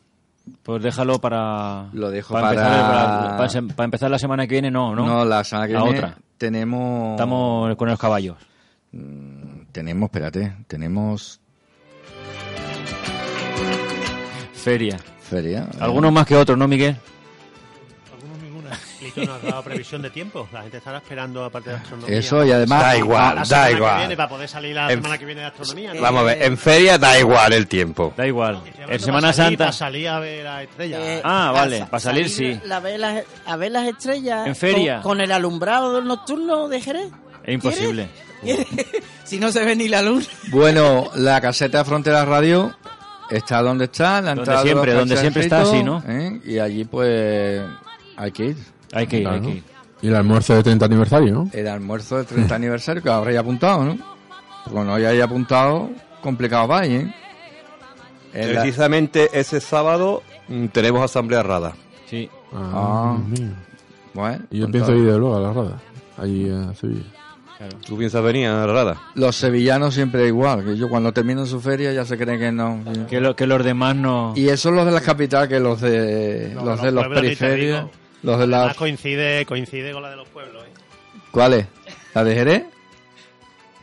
Pues déjalo para... Lo dejo para... Empezar, empezar la semana que viene, no, ¿no? No, la semana que viene otra. tenemos... Estamos con los caballos. Mm, tenemos, espérate, tenemos... Feria. Feria. Algunos más que otros, ¿no, Miguel? Lito no has dado previsión de tiempo. La gente estará esperando aparte de astronomía. Eso y además. Da igual, da igual. Viene, para poder salir la semana que viene de astronomía. Vamos a ver, en feria da igual el tiempo. Da igual. En Semana Santa. Para salir a ver las estrellas. Eh, ah, vale, para salir, sí. a ver las estrellas. En feria. Con, el alumbrado del nocturno de Jerez. Es imposible. si no se ve ni la luz. Bueno, la caseta de Frontera Radio está donde está, la donde siempre, donde siempre está, sí, ¿no? ¿eh? Y allí pues hay que ir. Hay que ir, hay que ir. Y el almuerzo de 30 aniversario, ¿no? El almuerzo de 30 aniversario que habréis apuntado, ¿no? Porque no hayáis apuntado, complicado vais, ¿eh? Precisamente ese sábado mm, tenemos asamblea rada. Sí. Ah, bueno. Y yo pienso ir de luego a la rada, allí a Sevilla. ¿Tú piensas venir a la rada? Los sevillanos siempre igual, que ellos cuando terminan su feria ya se creen que no. Que, lo, que los demás no. Y eso los de la capital que los de los, de los periferios. Los de la... coincide, coincide con la de los pueblos. ¿eh? ¿Cuál es? ¿La de Jerez?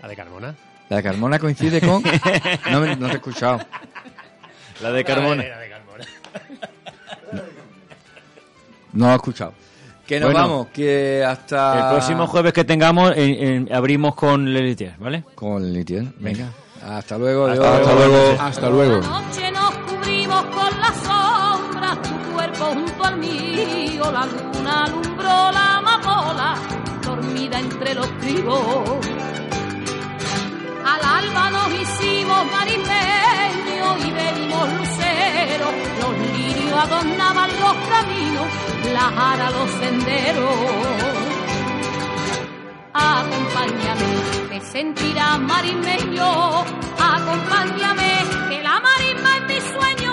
La de Carmona. ¿La de Carmona coincide con...? No, no te he escuchado. La de Carmona. No, lo he escuchado. Que nos vamos, que hasta... El próximo jueves que tengamos abrimos con Lelitier, ¿vale? Con Lelitier, venga. Hasta luego. Hasta, luego. Hasta luego. noche nos junto al mío, la luna alumbró la amapola, dormida entre los tribos. Al alba nos hicimos marismeños y venimos luceros, los lirios adornaban los caminos, la jara los senderos. Acompáñame, te sentirás marismeño, acompáñame, que la marisma es mi sueño